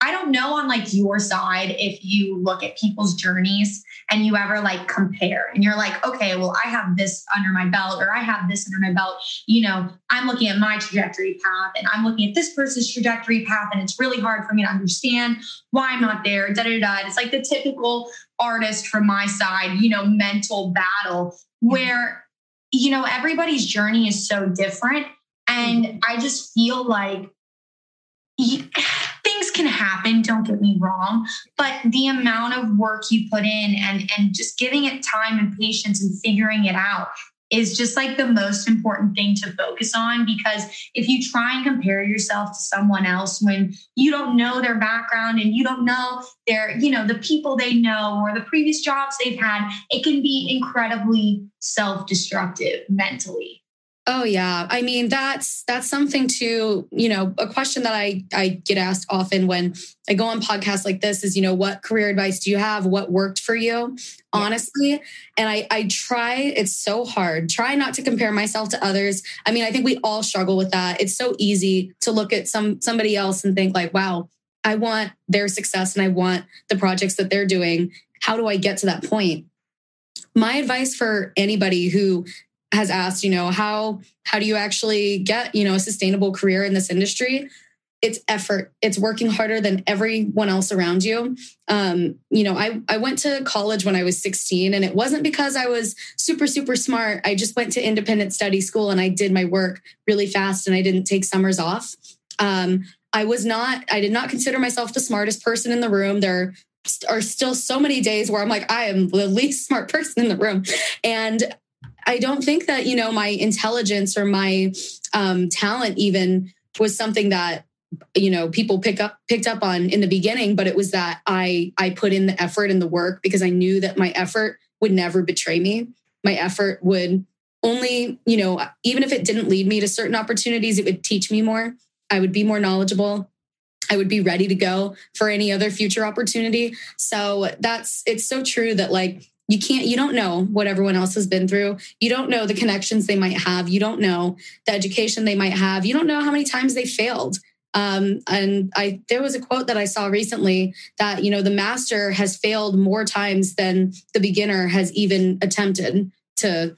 I don't know on like your side if you look at people's journeys and you ever like compare and you're like, okay, well, I have this under my belt or I have this under my belt. You know, I'm looking at my trajectory path and I'm looking at this person's trajectory path and it's really hard for me to understand why I'm not there. Da da da. It's like the typical artist from my side, you know, mental battle where, you know, everybody's journey is so different. And mm-hmm. I just feel like things can happen don't get me wrong but the amount of work you put in and and just giving it time and patience and figuring it out is just like the most important thing to focus on because if you try and compare yourself to someone else when you don't know their background and you don't know their you know the people they know or the previous jobs they've had it can be incredibly self-destructive mentally Oh yeah. I mean, that's that's something to, you know, a question that I I get asked often when I go on podcasts like this is, you know, what career advice do you have? What worked for you? Honestly. And I I try, it's so hard. Try not to compare myself to others. I mean, I think we all struggle with that. It's so easy to look at some somebody else and think like, wow, I want their success and I want the projects that they're doing. How do I get to that point? my advice for anybody who has asked, you know, how how do you actually get, you know, a sustainable career in this industry? It's effort. It's working harder than everyone else around you. Um, you know, I I went to college when I was 16 and it wasn't because I was super super smart. I just went to independent study school and I did my work really fast and I didn't take summers off. Um, I was not I did not consider myself the smartest person in the room. There are still so many days where I'm like, I am the least smart person in the room. And I don't think that, you know, my intelligence or my um, talent even was something that you know people pick up picked up on in the beginning but it was that i i put in the effort and the work because i knew that my effort would never betray me. My effort would only you know even if it didn't lead me to certain opportunities it would teach me more. I would be more knowledgeable. I would be ready to go for any other future opportunity. So that's it's so true that like you can't you don't know what everyone else has been through. You don't know the connections they might have. You don't know the education they might have. You don't know how many times they failed. Um, and i there was a quote that i saw recently that you know the master has failed more times than the beginner has even attempted to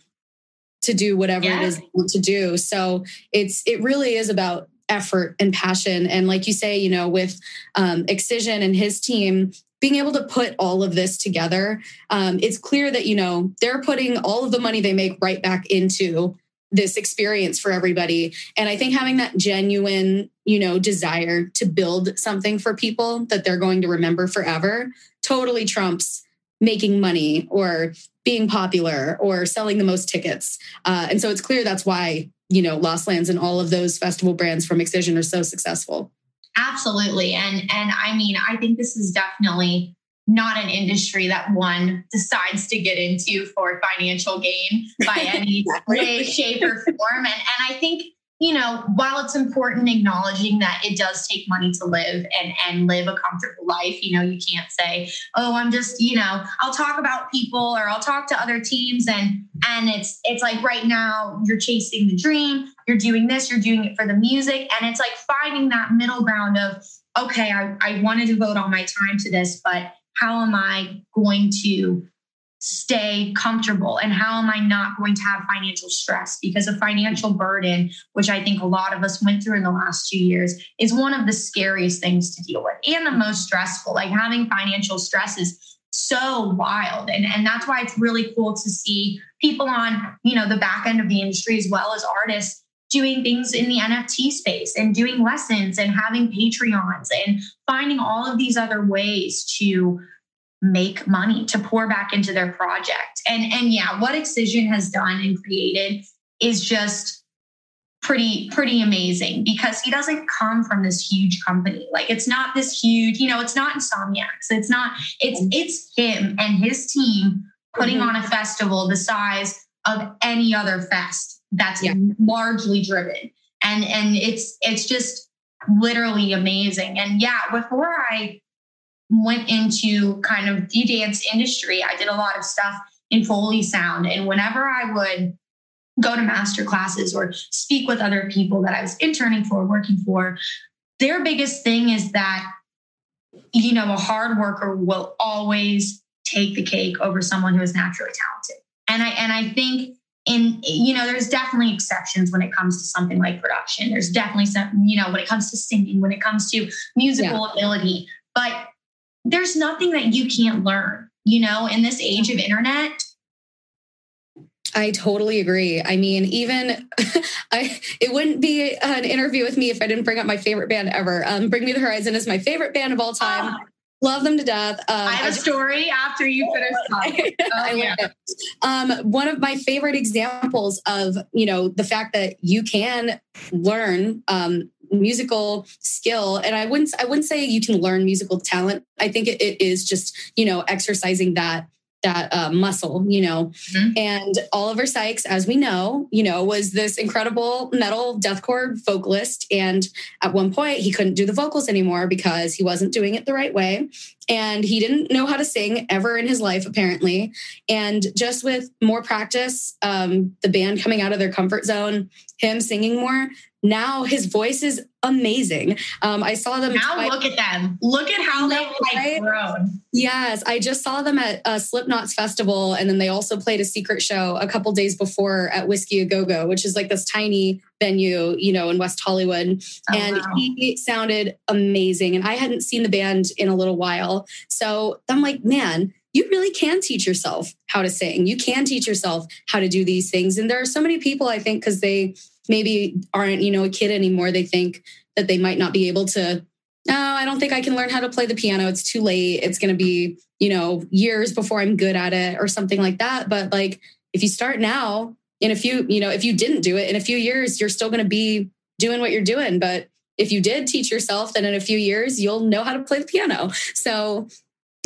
to do whatever yeah. it is to do. So it's it really is about effort and passion. And like you say you know with um, excision and his team being able to put all of this together, um, it's clear that, you know, they're putting all of the money they make right back into this experience for everybody. And I think having that genuine, you know, desire to build something for people that they're going to remember forever totally trumps making money or being popular or selling the most tickets. Uh, and so it's clear that's why, you know, Lost Lands and all of those festival brands from Excision are so successful. Absolutely. And and I mean, I think this is definitely not an industry that one decides to get into for financial gain by any way, shape, or form. And, and I think, you know, while it's important acknowledging that it does take money to live and, and live a comfortable life, you know, you can't say, oh, I'm just, you know, I'll talk about people or I'll talk to other teams and and it's it's like right now you're chasing the dream, you're doing this, you're doing it for the music. And it's like finding that middle ground of, okay, I, I want to devote all my time to this, but how am I going to stay comfortable and how am I not going to have financial stress? Because a financial burden, which I think a lot of us went through in the last two years, is one of the scariest things to deal with and the most stressful. Like having financial stress is so wild. And, and that's why it's really cool to see people on, you know, the back end of the industry as well as artists doing things in the NFT space and doing lessons and having Patreons and finding all of these other ways to make money to pour back into their project. And and yeah, what Excision has done and created is just pretty pretty amazing because he doesn't come from this huge company. Like it's not this huge, you know, it's not Insomniacs. It's not it's it's him and his team putting mm-hmm. on a festival the size of any other fest that's yeah. largely driven and and it's it's just literally amazing and yeah before i went into kind of the dance industry i did a lot of stuff in foley sound. And whenever i would go to master classes or speak with other people that i was interning for working for their biggest thing is that you know a hard worker will always take the cake over someone who is naturally talented. And i and i think in you know there's definitely exceptions when it comes to something like production. There's definitely some you know when it comes to singing when it comes to musical yeah. ability. But there's nothing that you can't learn you know in this age of internet I totally agree. I mean, even I it wouldn't be an interview with me if I didn't bring up my favorite band ever. Um, Bring Me the Horizon is my favorite band of all time. Oh, Love them to death. Um, I have I a story after you finish talking. Oh, yeah. um, one of my favorite examples of you know the fact that you can learn um, musical skill and i wouldn't i wouldn't say you can learn musical talent i think it, it is just you know exercising that that uh, muscle, you know. Mm-hmm. And Oliver Sykes, as we know, you know, was this incredible metal deathcore vocalist. And at one point, he couldn't do the vocals anymore because he wasn't doing it the right way. And he didn't know how to sing ever in his life, apparently. And just with more practice, um, the band coming out of their comfort zone, him singing more, now his voice is amazing. Um, I saw them. Now look at them. Look at how they've like grown. Yes, I just saw them at a Slipknot's festival, and then they also played a secret show a couple days before at Whisky a Go Go, which is like this tiny venue, you know, in West Hollywood. Oh, and wow. he sounded amazing, and I hadn't seen the band in a little while, so I'm like, man. You really can teach yourself how to sing. You can teach yourself how to do these things. And there are so many people, I think, because they maybe aren't, you know, a kid anymore, they think that they might not be able to, no, I don't think I can learn how to play the piano. It's too late. It's going to be, you know, years before I'm good at it or something like that. But like, if you start now, in a few, you know, if you didn't do it in a few years, you're still going to be doing what you're doing. But if you did teach yourself, then in a few years, you'll know how to play the piano. So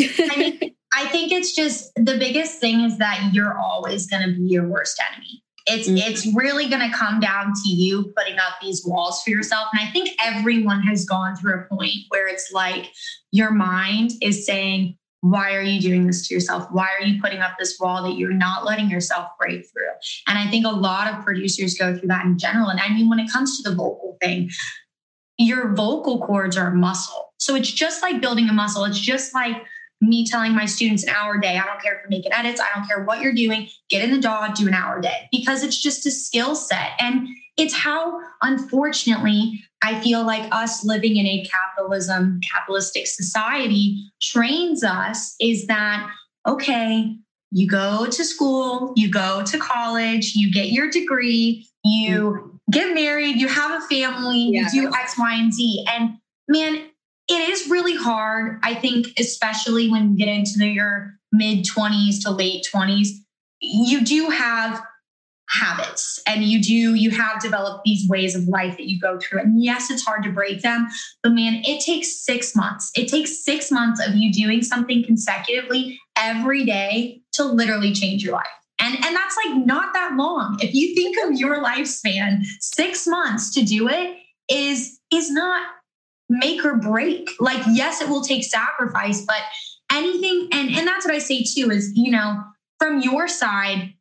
I, mean, I think it's just the biggest thing is that you're always going to be your worst enemy. It's mm-hmm. it's really going to come down to you putting up these walls for yourself. And I think everyone has gone through a point where it's like your mind is saying, why are you doing this to yourself? Why are you putting up this wall that you're not letting yourself break through? And I think a lot of producers go through that in general. And I mean, when it comes to the vocal thing, your vocal cords are a muscle. So it's just like building a muscle. It's just like me telling my students an hour a day. I don't care if you're making edits. I don't care what you're doing. Get in the DAW, do an hour a day because it's just a skill set. And it's how, unfortunately, I feel like us living in a capitalism, capitalistic society trains us is that, okay, you go to school, you go to college, you get your degree, you mm-hmm. get married, you have a family, yeah. you do X, Y, and Z. And man, it is really hard. I think, especially when you get into your mid 20s to late 20s, you do have habits. And you do you have developed these ways of life that you go through. And yes it's hard to break them but man it takes 6 months. It takes 6 months of you doing something consecutively every day to literally change your life. And and that's like not that long. If you think of your lifespan 6 months to do it is is not make or break. Like yes it will take sacrifice but anything and and that's what i say too is you know from your side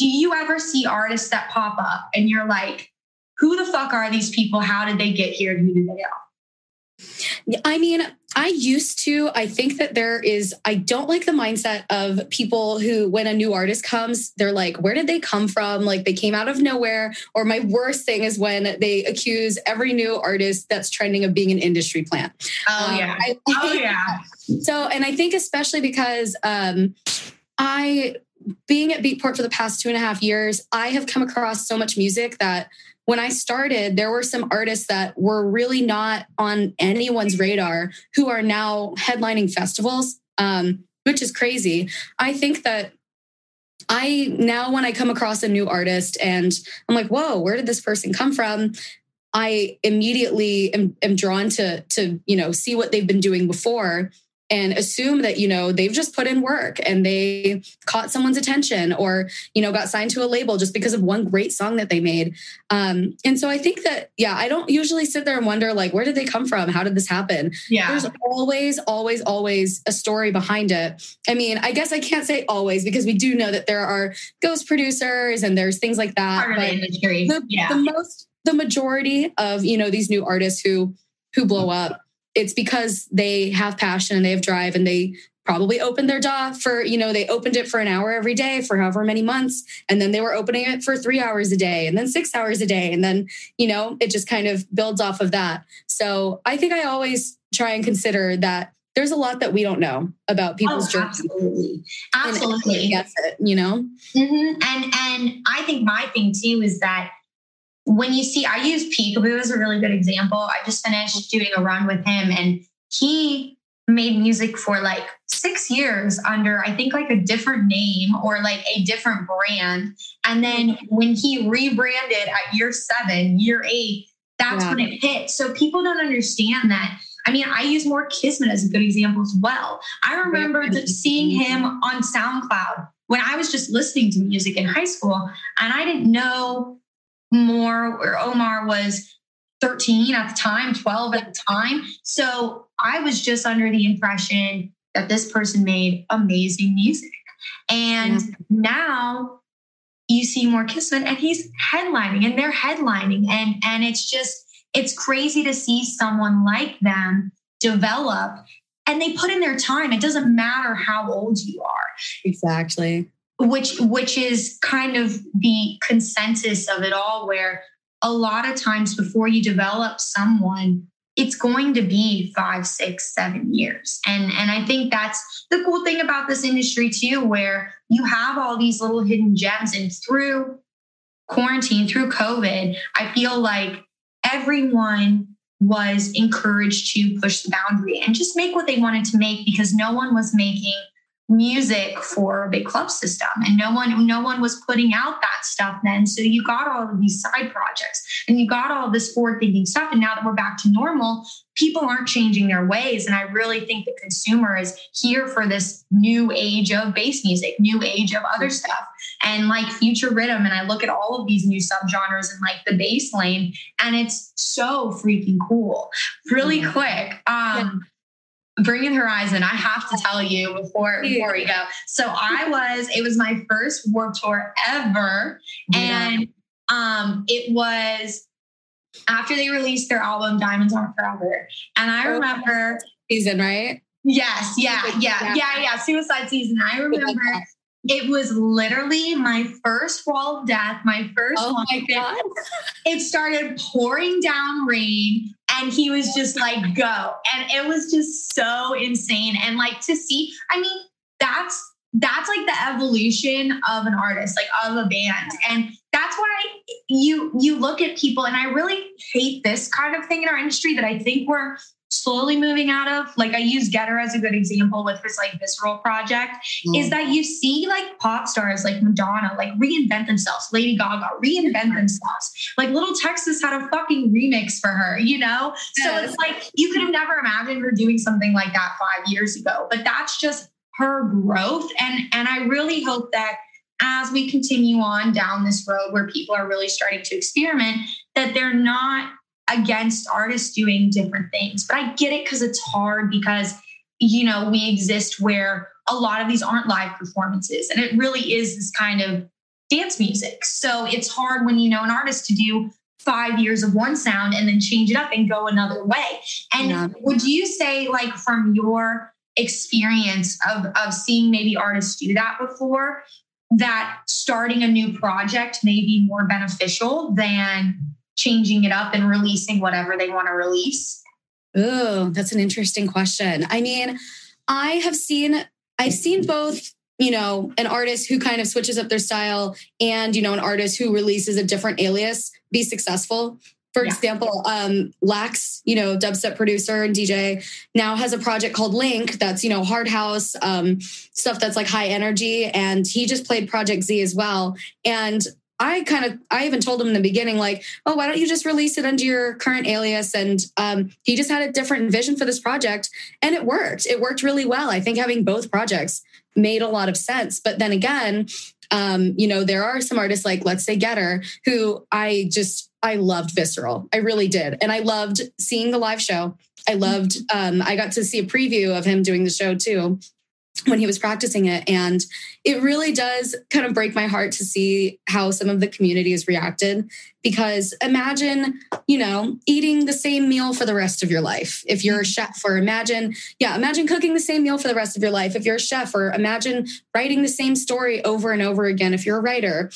do you ever see artists that pop up and you're like, who the fuck are these people? How did they get here? Who do they know? I mean, I used to. I think that there is, I don't like the mindset of people who, when a new artist comes, they're like, where did they come from? Like they came out of nowhere. Or my worst thing is when they accuse every new artist that's trending of being an industry plant. Oh, um, yeah. I, oh, yeah. So, and I think especially because um, I, being at Beatport for the past two and a half years, I have come across so much music that when I started, there were some artists that were really not on anyone's radar who are now headlining festivals, um, which is crazy. I think that I now, when I come across a new artist and I'm like, whoa, where did this person come from? I immediately am, am drawn to to you know see what they've been doing before and assume that you know they've just put in work and they caught someone's attention or you know got signed to a label just because of one great song that they made. Um, and so i think that yeah i don't usually sit there and wonder like where did they come from? How did this happen? Yeah. There's always always always a story behind it. I mean i guess i can't say always because we do know that there are ghost producers and there's things like that Part industry. The, yeah. the most the majority of you know these new artists who who blow up it's because they have passion and they have drive and they probably opened their DAW for, you know, they opened it for an hour every day for however many months. And then they were opening it for three hours a day and then six hours a day. And then, you know, it just kind of builds off of that. So I think I always try and consider that there's a lot that we don't know about people's oh, journey. Absolutely. Absolutely. It, you know? Mm-hmm. And, and I think my thing too is that when you see, I use Peekaboo as a really good example. I just finished mm-hmm. doing a run with him and he made music for like six years under, I think, like a different name or like a different brand. And then mm-hmm. when he rebranded at year seven, year eight, that's yeah. when it hit. So people don't understand that. I mean, I use Moore Kismet as a good example as well. I remember seeing him mm-hmm. on SoundCloud when I was just listening to music in high school, and I didn't know more where Omar was 13 at the time, 12 at the time. So I was just under the impression that this person made amazing music. And yeah. now you see Moore Kismet and he's headlining and they're headlining. And, and it's just, it's crazy to see someone like them develop and they put in their time. It doesn't matter how old you are. Exactly which which is kind of the consensus of it all where a lot of times before you develop someone it's going to be five six seven years. And and i think that's the cool thing about this industry too where you have all these little hidden gems. And through quarantine through covid i feel like everyone was encouraged to push the boundary and just make what they wanted to make because no one was making music for a big club system. And no one no one was putting out that stuff then. So you got all of these side projects and you got all this forward thinking stuff. And now that we're back to normal people aren't changing their ways. And i really think the consumer is here for this new age of bass music new age of other stuff and like future riddim. And i look at all of these new subgenres and like the bass lane and it's so freaking cool. Really mm-hmm. quick um Bring Horizon, I have to tell you before before we go. So I was, it was my first Warped Tour ever. And um, it was after they released their album Diamonds Aren't Forever. And I remember season, right? Yes, yeah, yeah, yeah, yeah. Suicide season. I remember it was literally my first wall of death, my first. Oh my god! It started pouring down rain, and he was just like, "Go!" And it was just so insane. And like to see, I mean, that's that's like the evolution of an artist, like of a band. And that's why you you look at people and I really hate this kind of thing in our industry that I think we're slowly moving out of like i use getter as a good example with this like visceral project mm. is that you see like pop stars like madonna like reinvent themselves lady gaga reinvent themselves like Lil Texas had a fucking remix for her you know yes. so it's like you could have never imagined her doing something like that five years ago but that's just her growth and and i really hope that as we continue on down this road where people are really starting to experiment that they're not against artists doing different things. But I get it because it's hard because, you know, we exist where a lot of these aren't live performances and it really is this kind of dance music. So it's hard when you know an artist to do five years of one sound and then change it up and go another way. And yeah. would you say, like, from your experience of, of seeing maybe artists do that before, that starting a new project may be more beneficial than changing it up and releasing whatever they want to release? Oh, that's an interesting question. I mean, I have seen I've seen both you know, an artist who kind of switches up their style and, you know, an artist who releases a different alias be successful. For yeah. example, um, LAXX, you know, dubstep producer and DJ, now has a project called Link that's, you know, hard house, um, stuff that's like high energy. And he just played Project Z as well. And I kind of, I even told him in the beginning, like, oh, why don't you just release it under your current alias? And um, he just had a different vision for this project and it worked. It worked really well. I think having both projects made a lot of sense. But then again, um, you know, there are some artists like, let's say, Getter, who I just, I loved Visceral. I really did. And I loved seeing the live show. I loved, um, I got to see a preview of him doing the show too when he was practicing it. And it really does kind of break my heart to see how some of the community has reacted. Because imagine, you know, eating the same meal for the rest of your life. If you're a mm-hmm. chef, or imagine, yeah, imagine cooking the same meal for the rest of your life. If you're a chef, or imagine writing the same story over and over again. If you're a writer,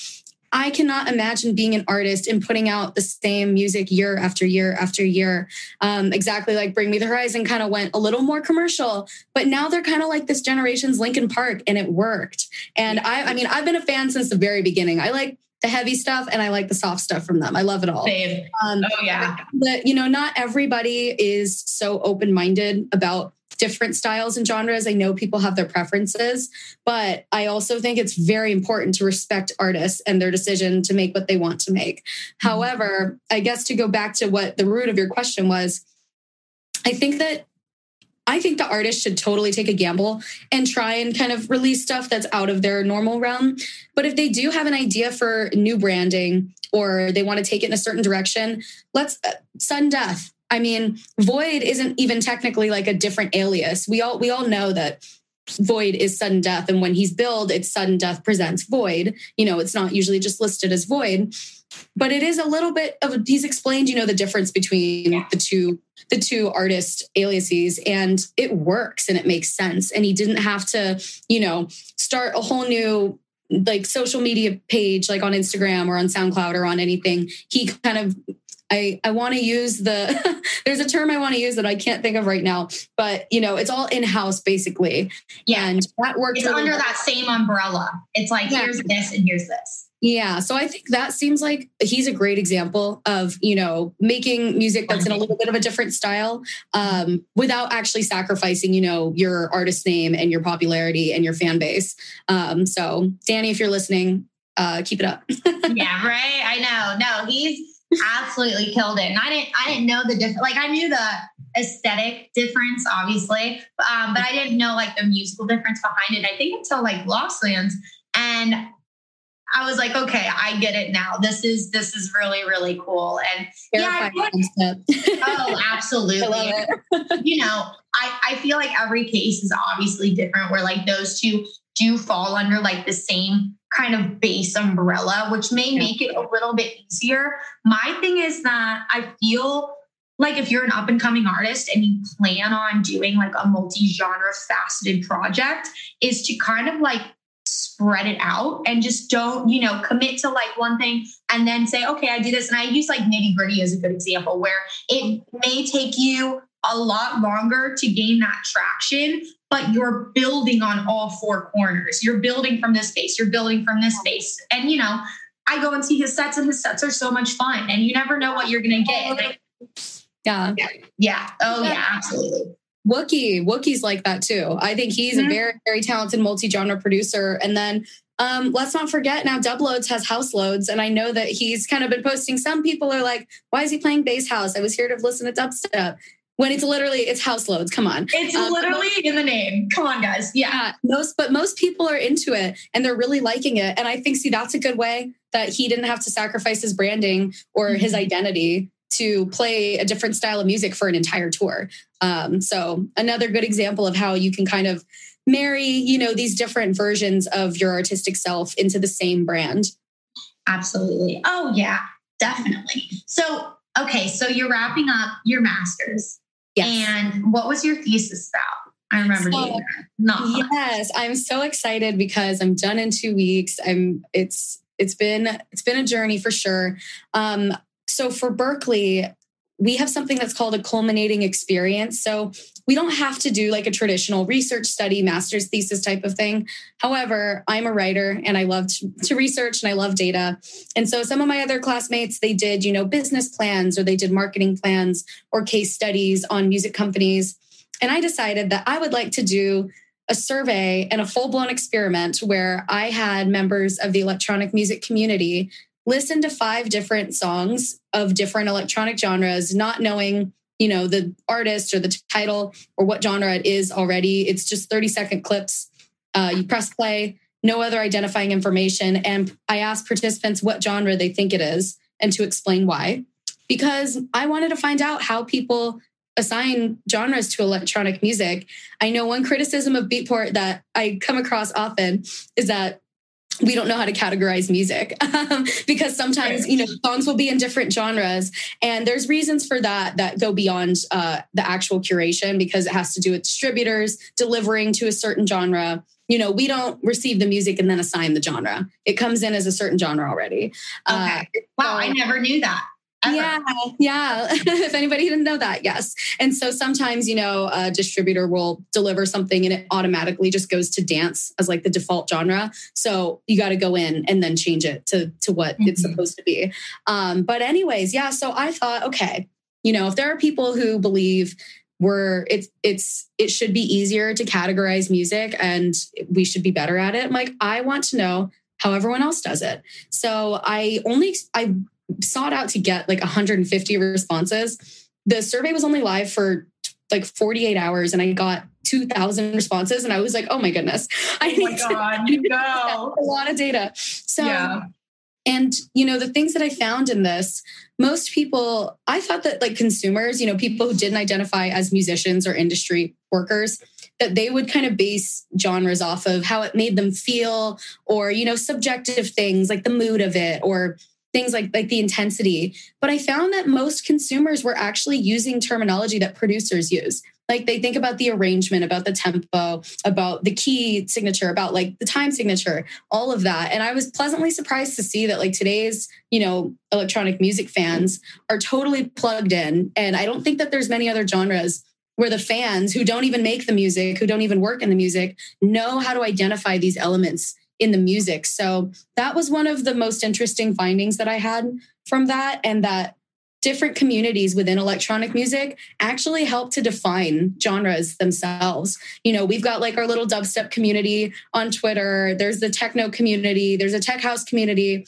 I cannot imagine being an artist and putting out the same music year after year after year. Um, exactly like Bring Me the Horizon kind of went a little more commercial, but now they're kind of like this generation's Linkin Park, and it worked. And I, I mean, I've been a fan since the very beginning. I like the heavy stuff and I like the soft stuff from them. I love it all. Um, oh yeah. But you know, not everybody is so open minded about different styles and genres. I know people have their preferences, but I also think it's very important to respect artists and their decision to make what they want to make. Mm-hmm. However, I guess to go back to what the root of your question was, I think that I think the artist should totally take a gamble and try and kind of release stuff that's out of their normal realm. But if they do have an idea for new branding or they want to take it in a certain direction, let's uh, SVDDEN DEATH I mean, VOYD isn't even technically like a different alias. We all we all know that VOYD is SVDDEN DEATH, and when he's billed, it's SVDDEN DEATH presents VOYD. You know, it's not usually just listed as VOYD, but it is a little bit of. He's explained, you know, the difference between the two the two artist aliases, and it works and it makes sense. And he didn't have to, you know, start a whole new like social media page like on Instagram or on SoundCloud or on anything. He kind of I, I want to use the there's a term I want to use that I can't think of right now, but you know, it's all in-house basically. Yeah. And that works it's really under well. that same umbrella. It's like yeah. here's this and here's this. Yeah. So I think that seems like he's a great example of, you know, making music that's in a little bit of a different style um, without actually sacrificing, you know, your artist name and your popularity and your fan base. Um, so Danny, if you're listening, uh, keep it up. yeah, right. I know. No, he's absolutely killed it. And I didn't, I didn't know the difference. Like I knew the aesthetic difference, obviously, um, but I didn't know like the musical difference behind it. I think until like Lost Lands, and I was like, okay, I get it now. This is this is really really cool. And yeah, oh, absolutely. you know, I I feel like every case is obviously different. Where like those two do fall under like the same kind of bass umbrella, which may make it a little bit easier. My thing is that I feel like if you're an up and coming artist and you plan on doing like a multi genre faceted project, is to kind of like spread it out and just don't, you know, commit to like one thing and then say, okay, I do this. And I use like Nitti Gritti as a good example where it may take you a lot longer to gain that traction, but you're building on all four corners. You're building from this space, you're building from this space. And, you know, I go and see his sets, and his sets are so much fun. And you never know what you're going to get. Yeah. Yeah. Oh, yeah, absolutely. Wookie, Wookie's like that too. I think he's mm-hmm. a very, very talented multi-genre producer. And then um, let's not forget now Dubloadz has Houseloadz. And I know that he's kind of been posting. Some people are like, why is he playing bass house? I was here to listen to dubstep. When it's literally it's Houseloadz. Come on. It's um, literally most, in the name. Come on, guys. Yeah. yeah. Most but most people are into it and they're really liking it. And I think see that's a good way that he didn't have to sacrifice his branding or mm-hmm. his identity to play a different style of music for an entire tour. Um, so another good example of how you can kind of marry, you know, these different versions of your artistic self into the same brand. Absolutely. Oh yeah, definitely. So okay, so you're wrapping up your masters. Yes. And what was your thesis about? I remember so, Not yes, I'm so excited because I'm done in two weeks. I'm it's it's been it's been a journey for sure. Um, so for Berklee, we have something that's called a culminating experience. So we don't have to do like a traditional research study, master's thesis type of thing. However, I'm a writer and I love to, research and I love data. And so some of my other classmates, they did, you know, business plans or they did marketing plans or case studies on music companies. And I decided that I would like to do a survey and a full blown experiment where I had members of the electronic music community listen to five different songs of different electronic genres, not knowing, you know, the artist or the title or what genre it is already. It's just 30 second clips. Uh, you press play, no other identifying information. And I asked participants what genre they think it is and to explain why. Because I wanted to find out how people assign genres to electronic music. I know one criticism of Beatport that I come across often is that we don't know how to categorize music um, because sometimes you know songs will be in different genres. And there's reasons for that that go beyond uh, the actual curation because it has to do with distributors delivering to a certain genre. You know we don't receive the music and then assign the genre. It comes in as a certain genre already. Uh, okay. uh, wow so, i never knew that Ever. Yeah, yeah. if anybody didn't know that, yes. And so sometimes, you know, a distributor will deliver something and it automatically just goes to dance as like the default genre. So you got to go in and then change it to to what mm-hmm. it's supposed to be. Um, but anyways, yeah. So I thought, okay, you know, if there are people who believe we're it's it's it should be easier to categorize music and we should be better at it. I'm like, I want to know how everyone else does it. So I only I sought out to get like 150 responses. The survey was only live for like 48 hours and I got 2,000 responses. And I was like, oh my goodness, I oh need God, to no. a lot of data. So, yeah. and you know, the things that I found in this, most people, I thought that like consumers, you know, people who didn't identify as musicians or industry workers, that they would kind of base genres off of how it made them feel or, you know, subjective things like the mood of it or things like like the intensity. But i found that most consumers were actually using terminology that producers use. Like they think about the arrangement about the tempo about the key signature about like the time signature all of that. And i was pleasantly surprised to see that like today's you know electronic music fans are totally plugged in. And i don't think that there's many other genres where the fans who don't even make the music who don't even work in the music know how to identify these elements in the music. So that was one of the most interesting findings that I had from that, and that different communities within electronic music actually help to define genres themselves. You know, we've got like our little dubstep community on Twitter, there's the techno community, there's a tech house community.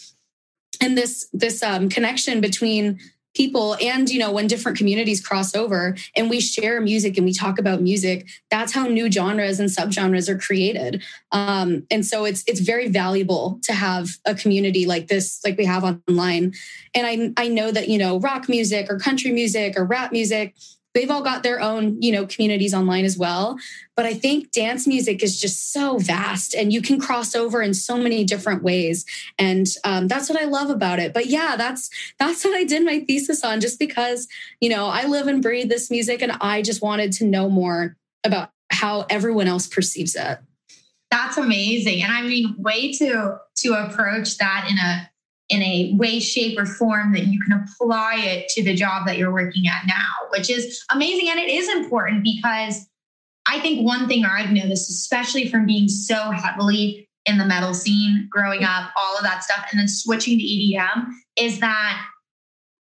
And this this um, connection between people and you know when different communities cross over and we share music and we talk about music that's how new genres and subgenres are created. Um, and so it's it's very valuable to have a community like this like we have online. And i i know that you know rock music or country music or rap music they've all got their own you know communities online as well. But i think dance music is just so vast and you can cross over in so many different ways. And um, that's what i love about it. But yeah that's that's what i did my thesis on just because you know i live and breathe this music and i just wanted to know more about how everyone else perceives it. That's amazing. And i mean way to to approach that in a in a way, shape, or form that you can apply it to the job that you're working at now, which is amazing. And it is important because I think one thing I've noticed, especially from being so heavily in the metal scene growing up, all of that stuff, and then switching to EDM, is that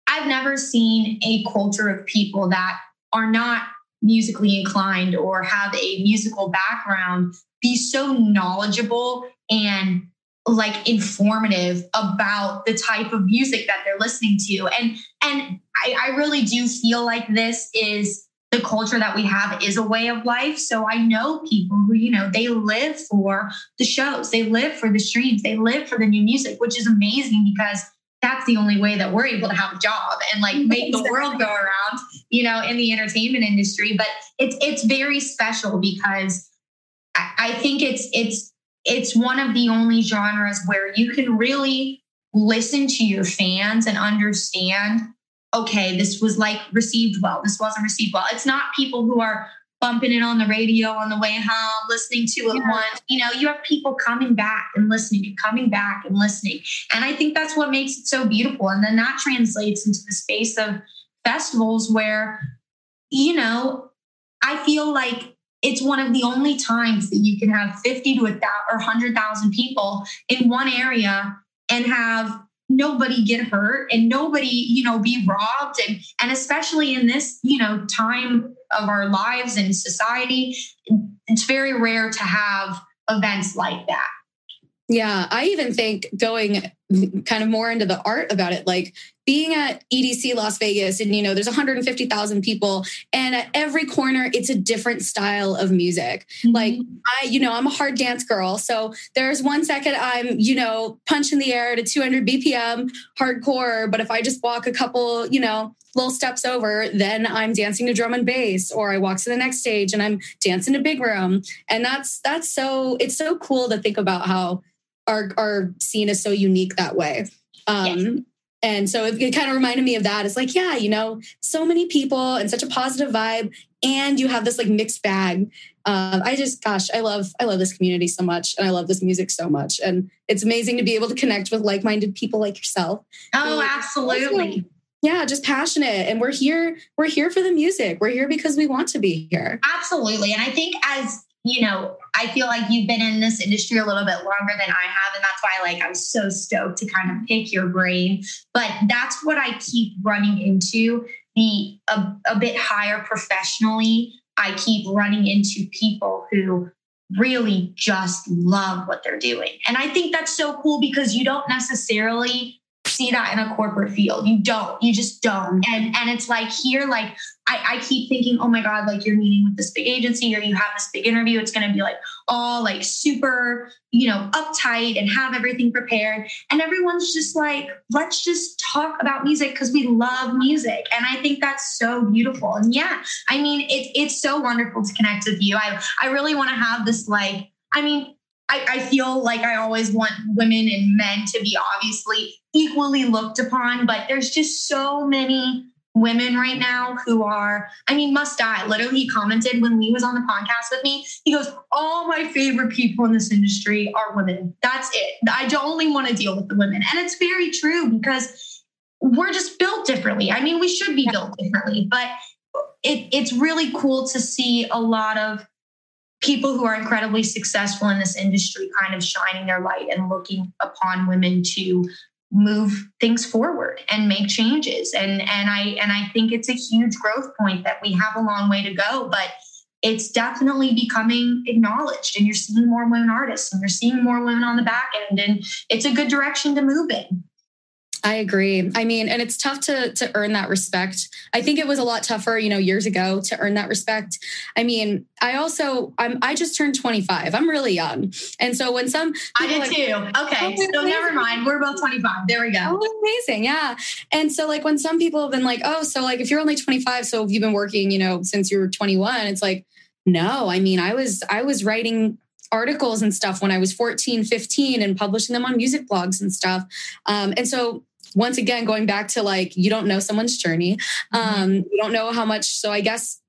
I've never seen a culture of people that are not musically inclined or have a musical background be so knowledgeable and like informative about the type of music that they're listening to. And and I, I, really do feel like this is the culture that we have is a way of life. So i know people who you know they live for the shows they live for the streams they live for the new music which is amazing because that's the only way that we're able to have a job and like make the world go around you know in the entertainment industry. But it's it's very special because I, I think it's it's it's one of the only genres where you can really listen to your fans and understand okay this was like received well this wasn't received well. It's not people who are bumping it on the radio on the way home listening to it yeah. once. You know you have people coming back and listening and coming back and listening. And i think that's what makes it so beautiful. And then that translates into the space of festivals where you know i feel like it's one of the only times that you can have 50 to a thousand or 100,000 people in one area and have nobody get hurt and nobody you know be robbed. And and especially in this you know time of our lives and society it's very rare to have events like that. Yeah i even think going kind of more into the art about it like being at EDC Las Vegas and you know there's 150,000 people and at every corner it's a different style of music. Mm-hmm. Like I you know I'm a hard dance girl so there's one second I'm you know punching the air to 200 BPM hardcore but if I just walk a couple you know little steps over then I'm dancing to drum and bass or I walk to the next stage and I'm dancing to big room and that's that's so it's so cool to think about how our our scene is so unique that way. Um, yes. And so it, it kind of reminded me of that. It's like, yeah, you know, so many people and such a positive vibe, and you have this like mixed bag. Um, I just, gosh, I love, I love this community so much, and I love this music so much, and it's amazing to be able to connect with like-minded people like yourself. Oh, absolutely. yeah, just passionate, and we're here. We're here for the music. We're here because we want to be here. Absolutely, and I think as you know, I feel like you've been in this industry a little bit longer than I have. And that's why like I'm so stoked to kind of pick your brain. But that's what I keep running into. The a, a bit higher professionally, I keep running into people who really just love what they're doing. And I think that's so cool because you don't necessarily see that in a corporate field. You don't. You just don't. Mm-hmm. And and it's like here, like I, I keep thinking, oh my God, like you're meeting with this big agency or you have this big interview. It's gonna be like all like super, you know, uptight and have everything prepared. And everyone's just like, let's just talk about music because we love music. And I think that's so beautiful. And yeah, I mean, it's it's so wonderful to connect with you. I I really want to have this like, I mean, I, I, feel like I always want women and men to be obviously equally looked upon, but there's just so many women right now who are, I mean, Must Die. Literally, he commented when Lee was on the podcast with me. He goes, All my favorite people in this industry are women. That's it. I only want to deal with the women. And it's very true because we're just built differently. I mean, we should be built differently, but it, it's really cool to see a lot of people who are incredibly successful in this industry kind of shining their light and looking upon women to move things forward and make changes. And and i and i think it's a huge growth point that we have a long way to go but it's definitely becoming acknowledged and you're seeing more women artists and you're seeing more women on the back end and it's a good direction to move in I agree. I mean, and it's tough to to earn that respect. I think it was a lot tougher, you know, years ago to earn that respect. I mean, I also I'm I just turned 25. I'm really young. And so when some I did like, too. Okay. Oh, so never mind. We're both 25. There we go. Oh, amazing. Yeah. And so like when some people have been like, "Oh, so like if you're only 25, so have you been working, you know, since you were 21?" It's like, "No. I mean, I was I was writing articles and stuff when I was 14, 15 and publishing them on music blogs and stuff. Um, and so once again going back to like you don't know someone's journey mm-hmm. um you don't know how much so i guess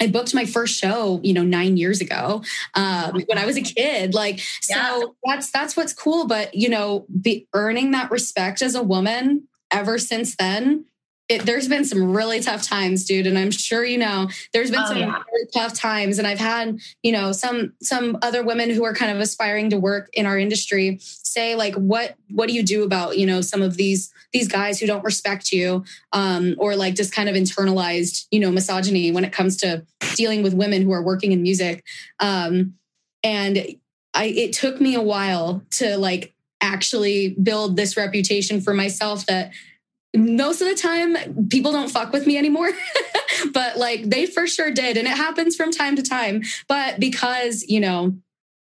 I booked my first show, you know, nine years ago um, when I was a kid. Like, yeah. so that's that's what's cool. But you know, be earning that respect as a woman ever since then it, there's been some really tough times, dude, and I'm sure you know. There's been oh, some yeah. really tough times, and I've had you know some some other women who are kind of aspiring to work in our industry say like, what what do you do about you know some of these these guys who don't respect you, um, or like just kind of internalized you know misogyny when it comes to dealing with women who are working in music, um, and I it took me a while to like actually build this reputation for myself that most of the time people don't fuck with me anymore but like they for sure did and it happens from time to time. But because you know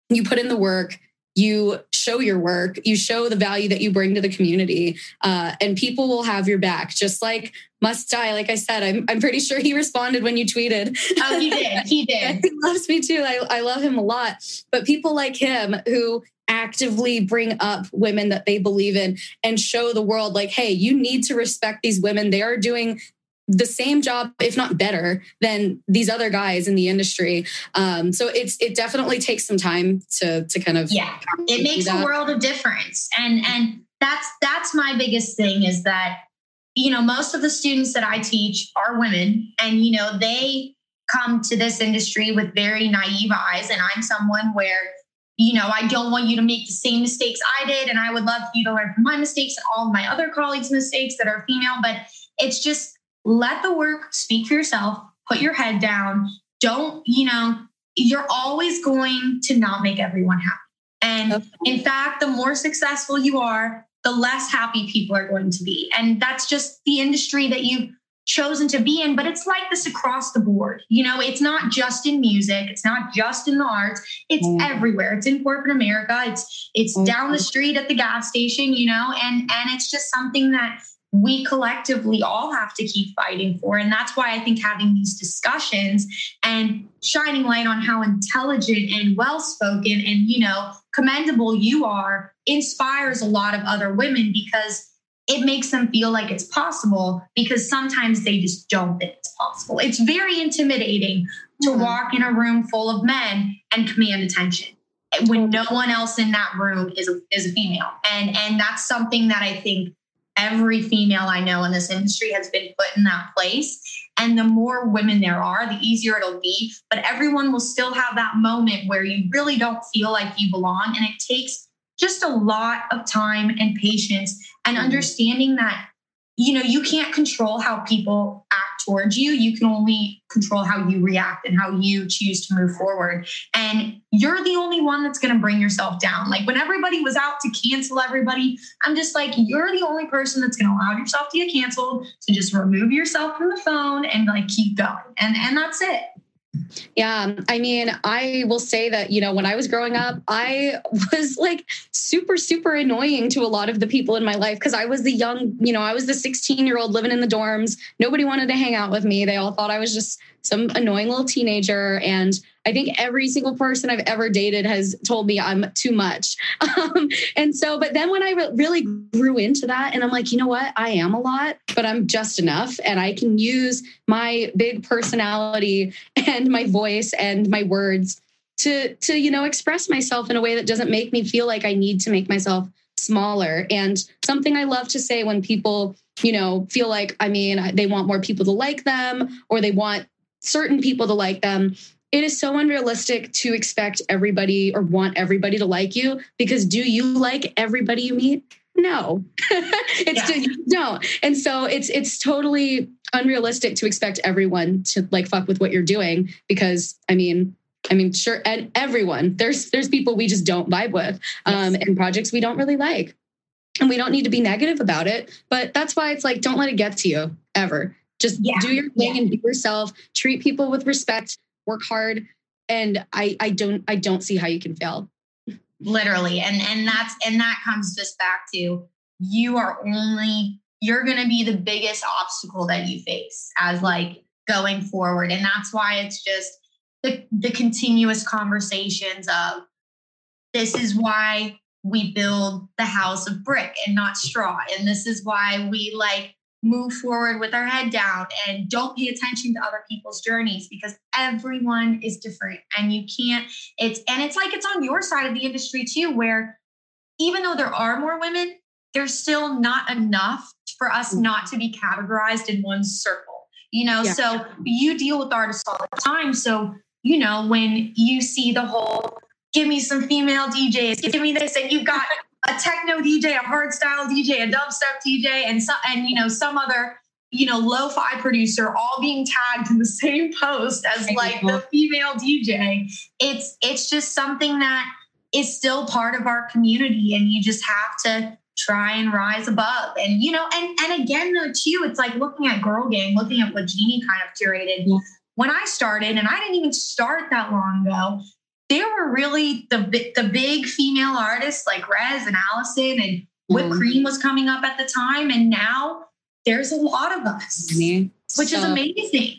you put in the work you show your work you show the value that you bring to the community uh, and people will have your back just like Must Die like i said i'm, I'm pretty sure he responded when you tweeted. Oh he did. He did. He loves me too. I, I love him a lot. But people like him who actively bring up women that they believe in and show the world like hey you need to respect these women. They are doing the same job if not better than these other guys in the industry. Um, so it's it definitely takes some time to to kind of yeah it makes a world of difference. And and that's that's my biggest thing is that you know most of the students that i teach are women. And you know they come to this industry with very naive eyes. And i'm someone where you know, I don't want you to make the same mistakes I did. And I would love for you to learn from my mistakes and all of my other colleagues' mistakes that are female. But it's just let the work speak for yourself, put your head down. Don't, you know, you're always going to not make everyone happy. And okay. in fact, the more successful you are, the less happy people are going to be. And that's just the industry that you've chosen to be in, but it's like this across the board. You know, it's not just in music, it's not just in the arts, it's mm. everywhere. It's in corporate America, it's it's mm. down the street at the gas station, you know, and and it's just something that we collectively all have to keep fighting for. And that's why I think having these discussions and shining light on how intelligent and well spoken and, you know, commendable you are inspires a lot of other women because it makes them feel like it's possible because sometimes they just don't think it's possible. It's very intimidating to mm-hmm. walk in a room full of men and command attention when no one else in that room is a, is a female. And and that's something that I think every female I know in this industry has been put in that place. And the more women there are, the easier it'll be. But everyone will still have that moment where you really don't feel like you belong. And it takes just a lot of time and patience and mm-hmm. understanding that you know you can't control how people act towards you. You can only control how you react and how you choose to move forward. And you're the only one that's going to bring yourself down. Like when everybody was out to cancel everybody i'm just like you're the only person that's going to allow yourself to get canceled so just remove yourself from the phone and like keep going. And and that's it yeah. I mean, I will say that, you know, when I was growing up, I was like super, super annoying to a lot of the people in my life because I was the young, you know, I was the 16 year old living in the dorms. Nobody wanted to hang out with me. They all thought I was just some annoying little teenager. And I think every single person I've ever dated has told me I'm too much. Um, and so, but then when I re- really grew into that, and I'm like, you know what? I am a lot, but I'm just enough. And I can use my big personality and my voice and my words to, to, you know, express myself in a way that doesn't make me feel like I need to make myself smaller. And something I love to say when people, you know, feel like, I mean, they want more people to like them or they want certain people to like them it is so unrealistic to expect everybody or want everybody to like you because do you like everybody you meet? No, it's yeah. you don't. And so it's it's totally unrealistic to expect everyone to like fuck with what you're doing because I mean, I mean, sure, and everyone there's there's people we just don't vibe with, um, yes. and projects we don't really like, and we don't need to be negative about it. But that's why it's like, don't let it get to you ever. Just yeah. do your thing yeah. and be yourself. Treat people with respect work hard and i i don't i don't see how you can fail literally and and that's and that comes just back to you are only you're going to be the biggest obstacle that you face as like going forward and that's why it's just the the continuous conversations of this is why we build the house of brick and not straw and this is why we like move forward with our head down and don't pay attention to other people's journeys because everyone is different and you can't it's and it's like it's on your side of the industry too where even though there are more women there's still not enough for us mm. not to be categorized in one circle. You know, yeah. so you deal with artists all the time. So, you know, when you see the whole give me some female DJs, give me this, and you've got a techno DJ, a hardstyle DJ, a dubstep DJ, and so, and you know, some other you know, lo-fi producer all being tagged in the same post as like the female DJ. It's it's just something that is still part of our community and you just have to try and rise above. And you know, and and again though too, it's like looking at Girl Gang, looking at what Jeannie kind of curated. Yeah. When I started, and I didn't even start that long ago, there were really the the big female artists like Rezz and Alison and Whipped mm-hmm. Cream was coming up at the time, and now there's a lot of us, mm-hmm. which so, is amazing.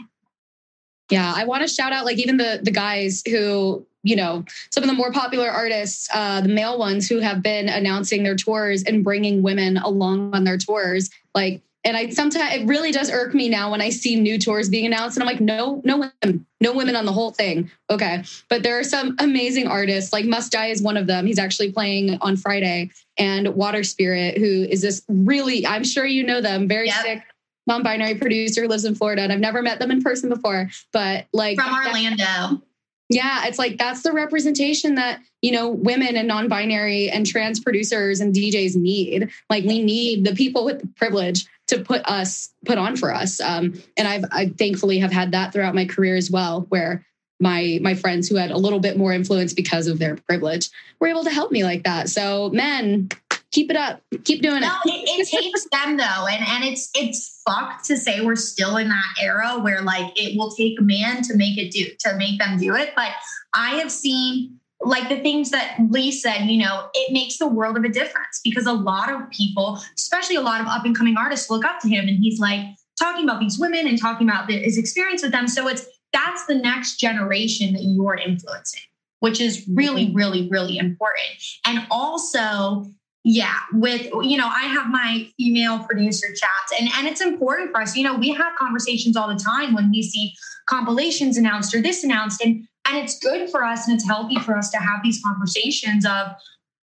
Yeah, I want to shout out like even the the guys who you know some of the more popular artists, uh, the male ones who have been announcing their tours and bringing women along on their tours, like and I sometimes it really does irk me now when I see new tours being announced, and I'm like, no, no women, no women on the whole thing. Okay, but there are some amazing artists. Like Must Die is one of them. He's actually playing on Friday, and Water Spirit, who is this really, I'm sure you know them, very yep. sick non-binary producer, lives in Florida, and I've never met them in person before, but like from Orlando. Yeah, it's like that's the representation that, you know, women and non-binary and trans producers and DJs need. Like we need the people with the privilege to put us put on for us. Um, and I've I thankfully have had that throughout my career as well, where my my friends who had a little bit more influence because of their privilege were able to help me like that. So men, keep it up, keep doing no, it. it, it takes them though, and and it's it's fucked to say we're still in that era where like it will take a man to make it do to make them do it. But I have seen like the things that Lee said, you know, it makes the world of a difference because a lot of people, especially a lot of up and coming artists, look up to him and he's like talking about these women and talking about his experience with them. So it's that's the next generation that you're influencing, which is really, mm-hmm. really, really important. And also, yeah, with you know, I have my female producer chats, and and it's important for us. You know, we have conversations all the time when we see compilations announced or this announced, and and it's good for us and it's healthy for us to have these conversations of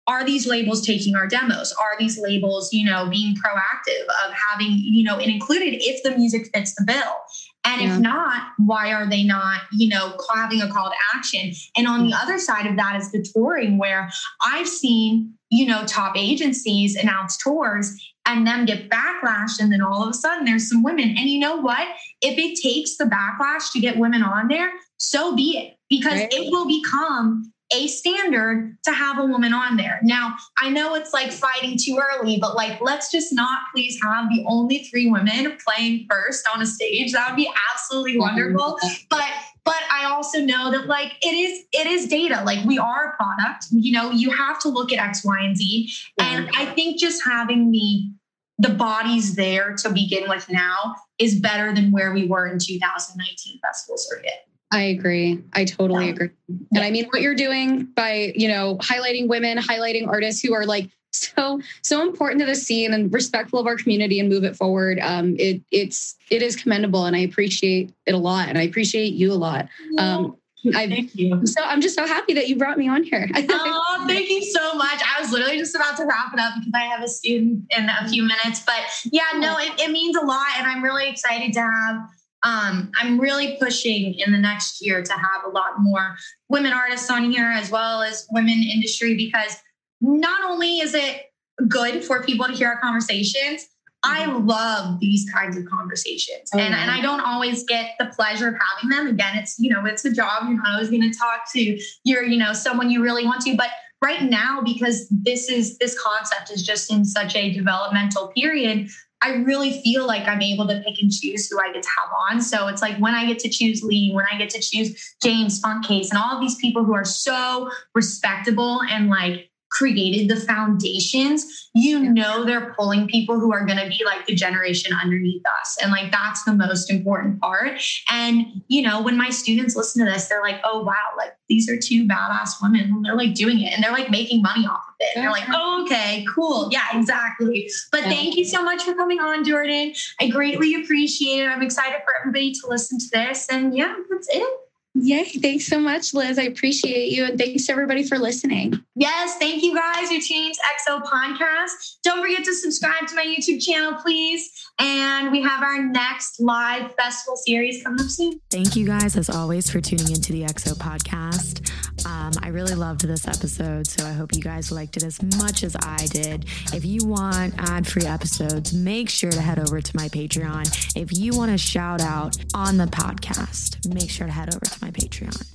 are these labels taking our demos? Are these labels you know being proactive of having you know it included if the music fits the bill. And yeah. if not why are they not you know having a call to action? And on the mm. other side of that is the touring where i've seen you know top agencies announce tours and them get backlash and then all of a sudden there's some women. And you know what? If it takes the backlash to get women on there so be it because right. it will become a standard to have a woman on there. Now, I know it's like fighting too early, but like, let's just not please have the only three women playing first on a stage. That would be absolutely mm-hmm. wonderful. But but I also know that like it is it is data. Like we are a product. You know, you have to look at X, Y, and Z. And mm-hmm. I think just having the the bodies there to begin with now is better than where we were in 2019 festival circuit. I agree. I totally yeah. agree. And I mean, what you're doing by, you know, highlighting women, highlighting artists who are like so so important to the scene and respectful of our community and move it forward. Um, it it's it is commendable, and I appreciate it a lot, and I appreciate you a lot. Um, I, thank you. So I'm just so happy that you brought me on here. oh, thank you so much. I was literally just about to wrap it up because I have a student in a few minutes. But yeah, no, it, it means a lot, and I'm really excited to have um, I'm really pushing in the next year to have a lot more women artists on here as well as women industry because not only is it good for people to hear our conversations, I mm-hmm. love these kinds of conversations. Oh, and, and I don't always get the pleasure of having them. Again, it's, you know, it's a job. You're not always going to talk to your, you know, someone you really want to. But right now, because this is this concept is just in such a developmental period, I really feel like I'm able to pick and choose who I get to have on. So it's like when I get to choose Lee, when I get to choose James Funkcase, and all these people who are so respectable and like created the foundations, you know they're pulling people who are going to be like the generation underneath us. And like that's the most important part. And, you know, when my students listen to this, they're like, oh, wow, like these are two badass women. And they're like doing it and they're like making money off of it. And they're like, oh, okay, cool. Yeah, exactly. But thank you so much for coming on, Jordan. I greatly appreciate it. I'm excited for everybody to listen to this. And yeah, that's it. Yay. Thanks so much, Liz. I appreciate you. And thanks to everybody for listening. Yes. Thank you guys. You're tuning to XO Podcast. Don't forget to subscribe to my YouTube channel, please. And we have our next live festival series coming up soon. Thank you guys, as always, for tuning into the XO Podcast. Um, I really loved this episode, so I hope you guys liked it as much as I did. If you want ad free episodes, make sure to head over to my Patreon. If you want a shout out on the podcast, make sure to head over to my Patreon.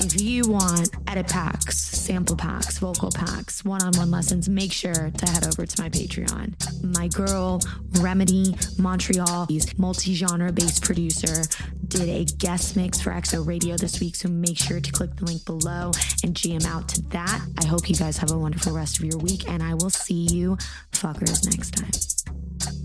If you want edit packs, sample packs, vocal packs, one on one lessons, make sure to head over to my Patreon. My girl, Remedy Montreal, multi genre based producer, did a guest mix for XO Radio this week. So make sure to click the link below and jam out to that. I hope you guys have a wonderful rest of your week, and I will see you fuckers next time.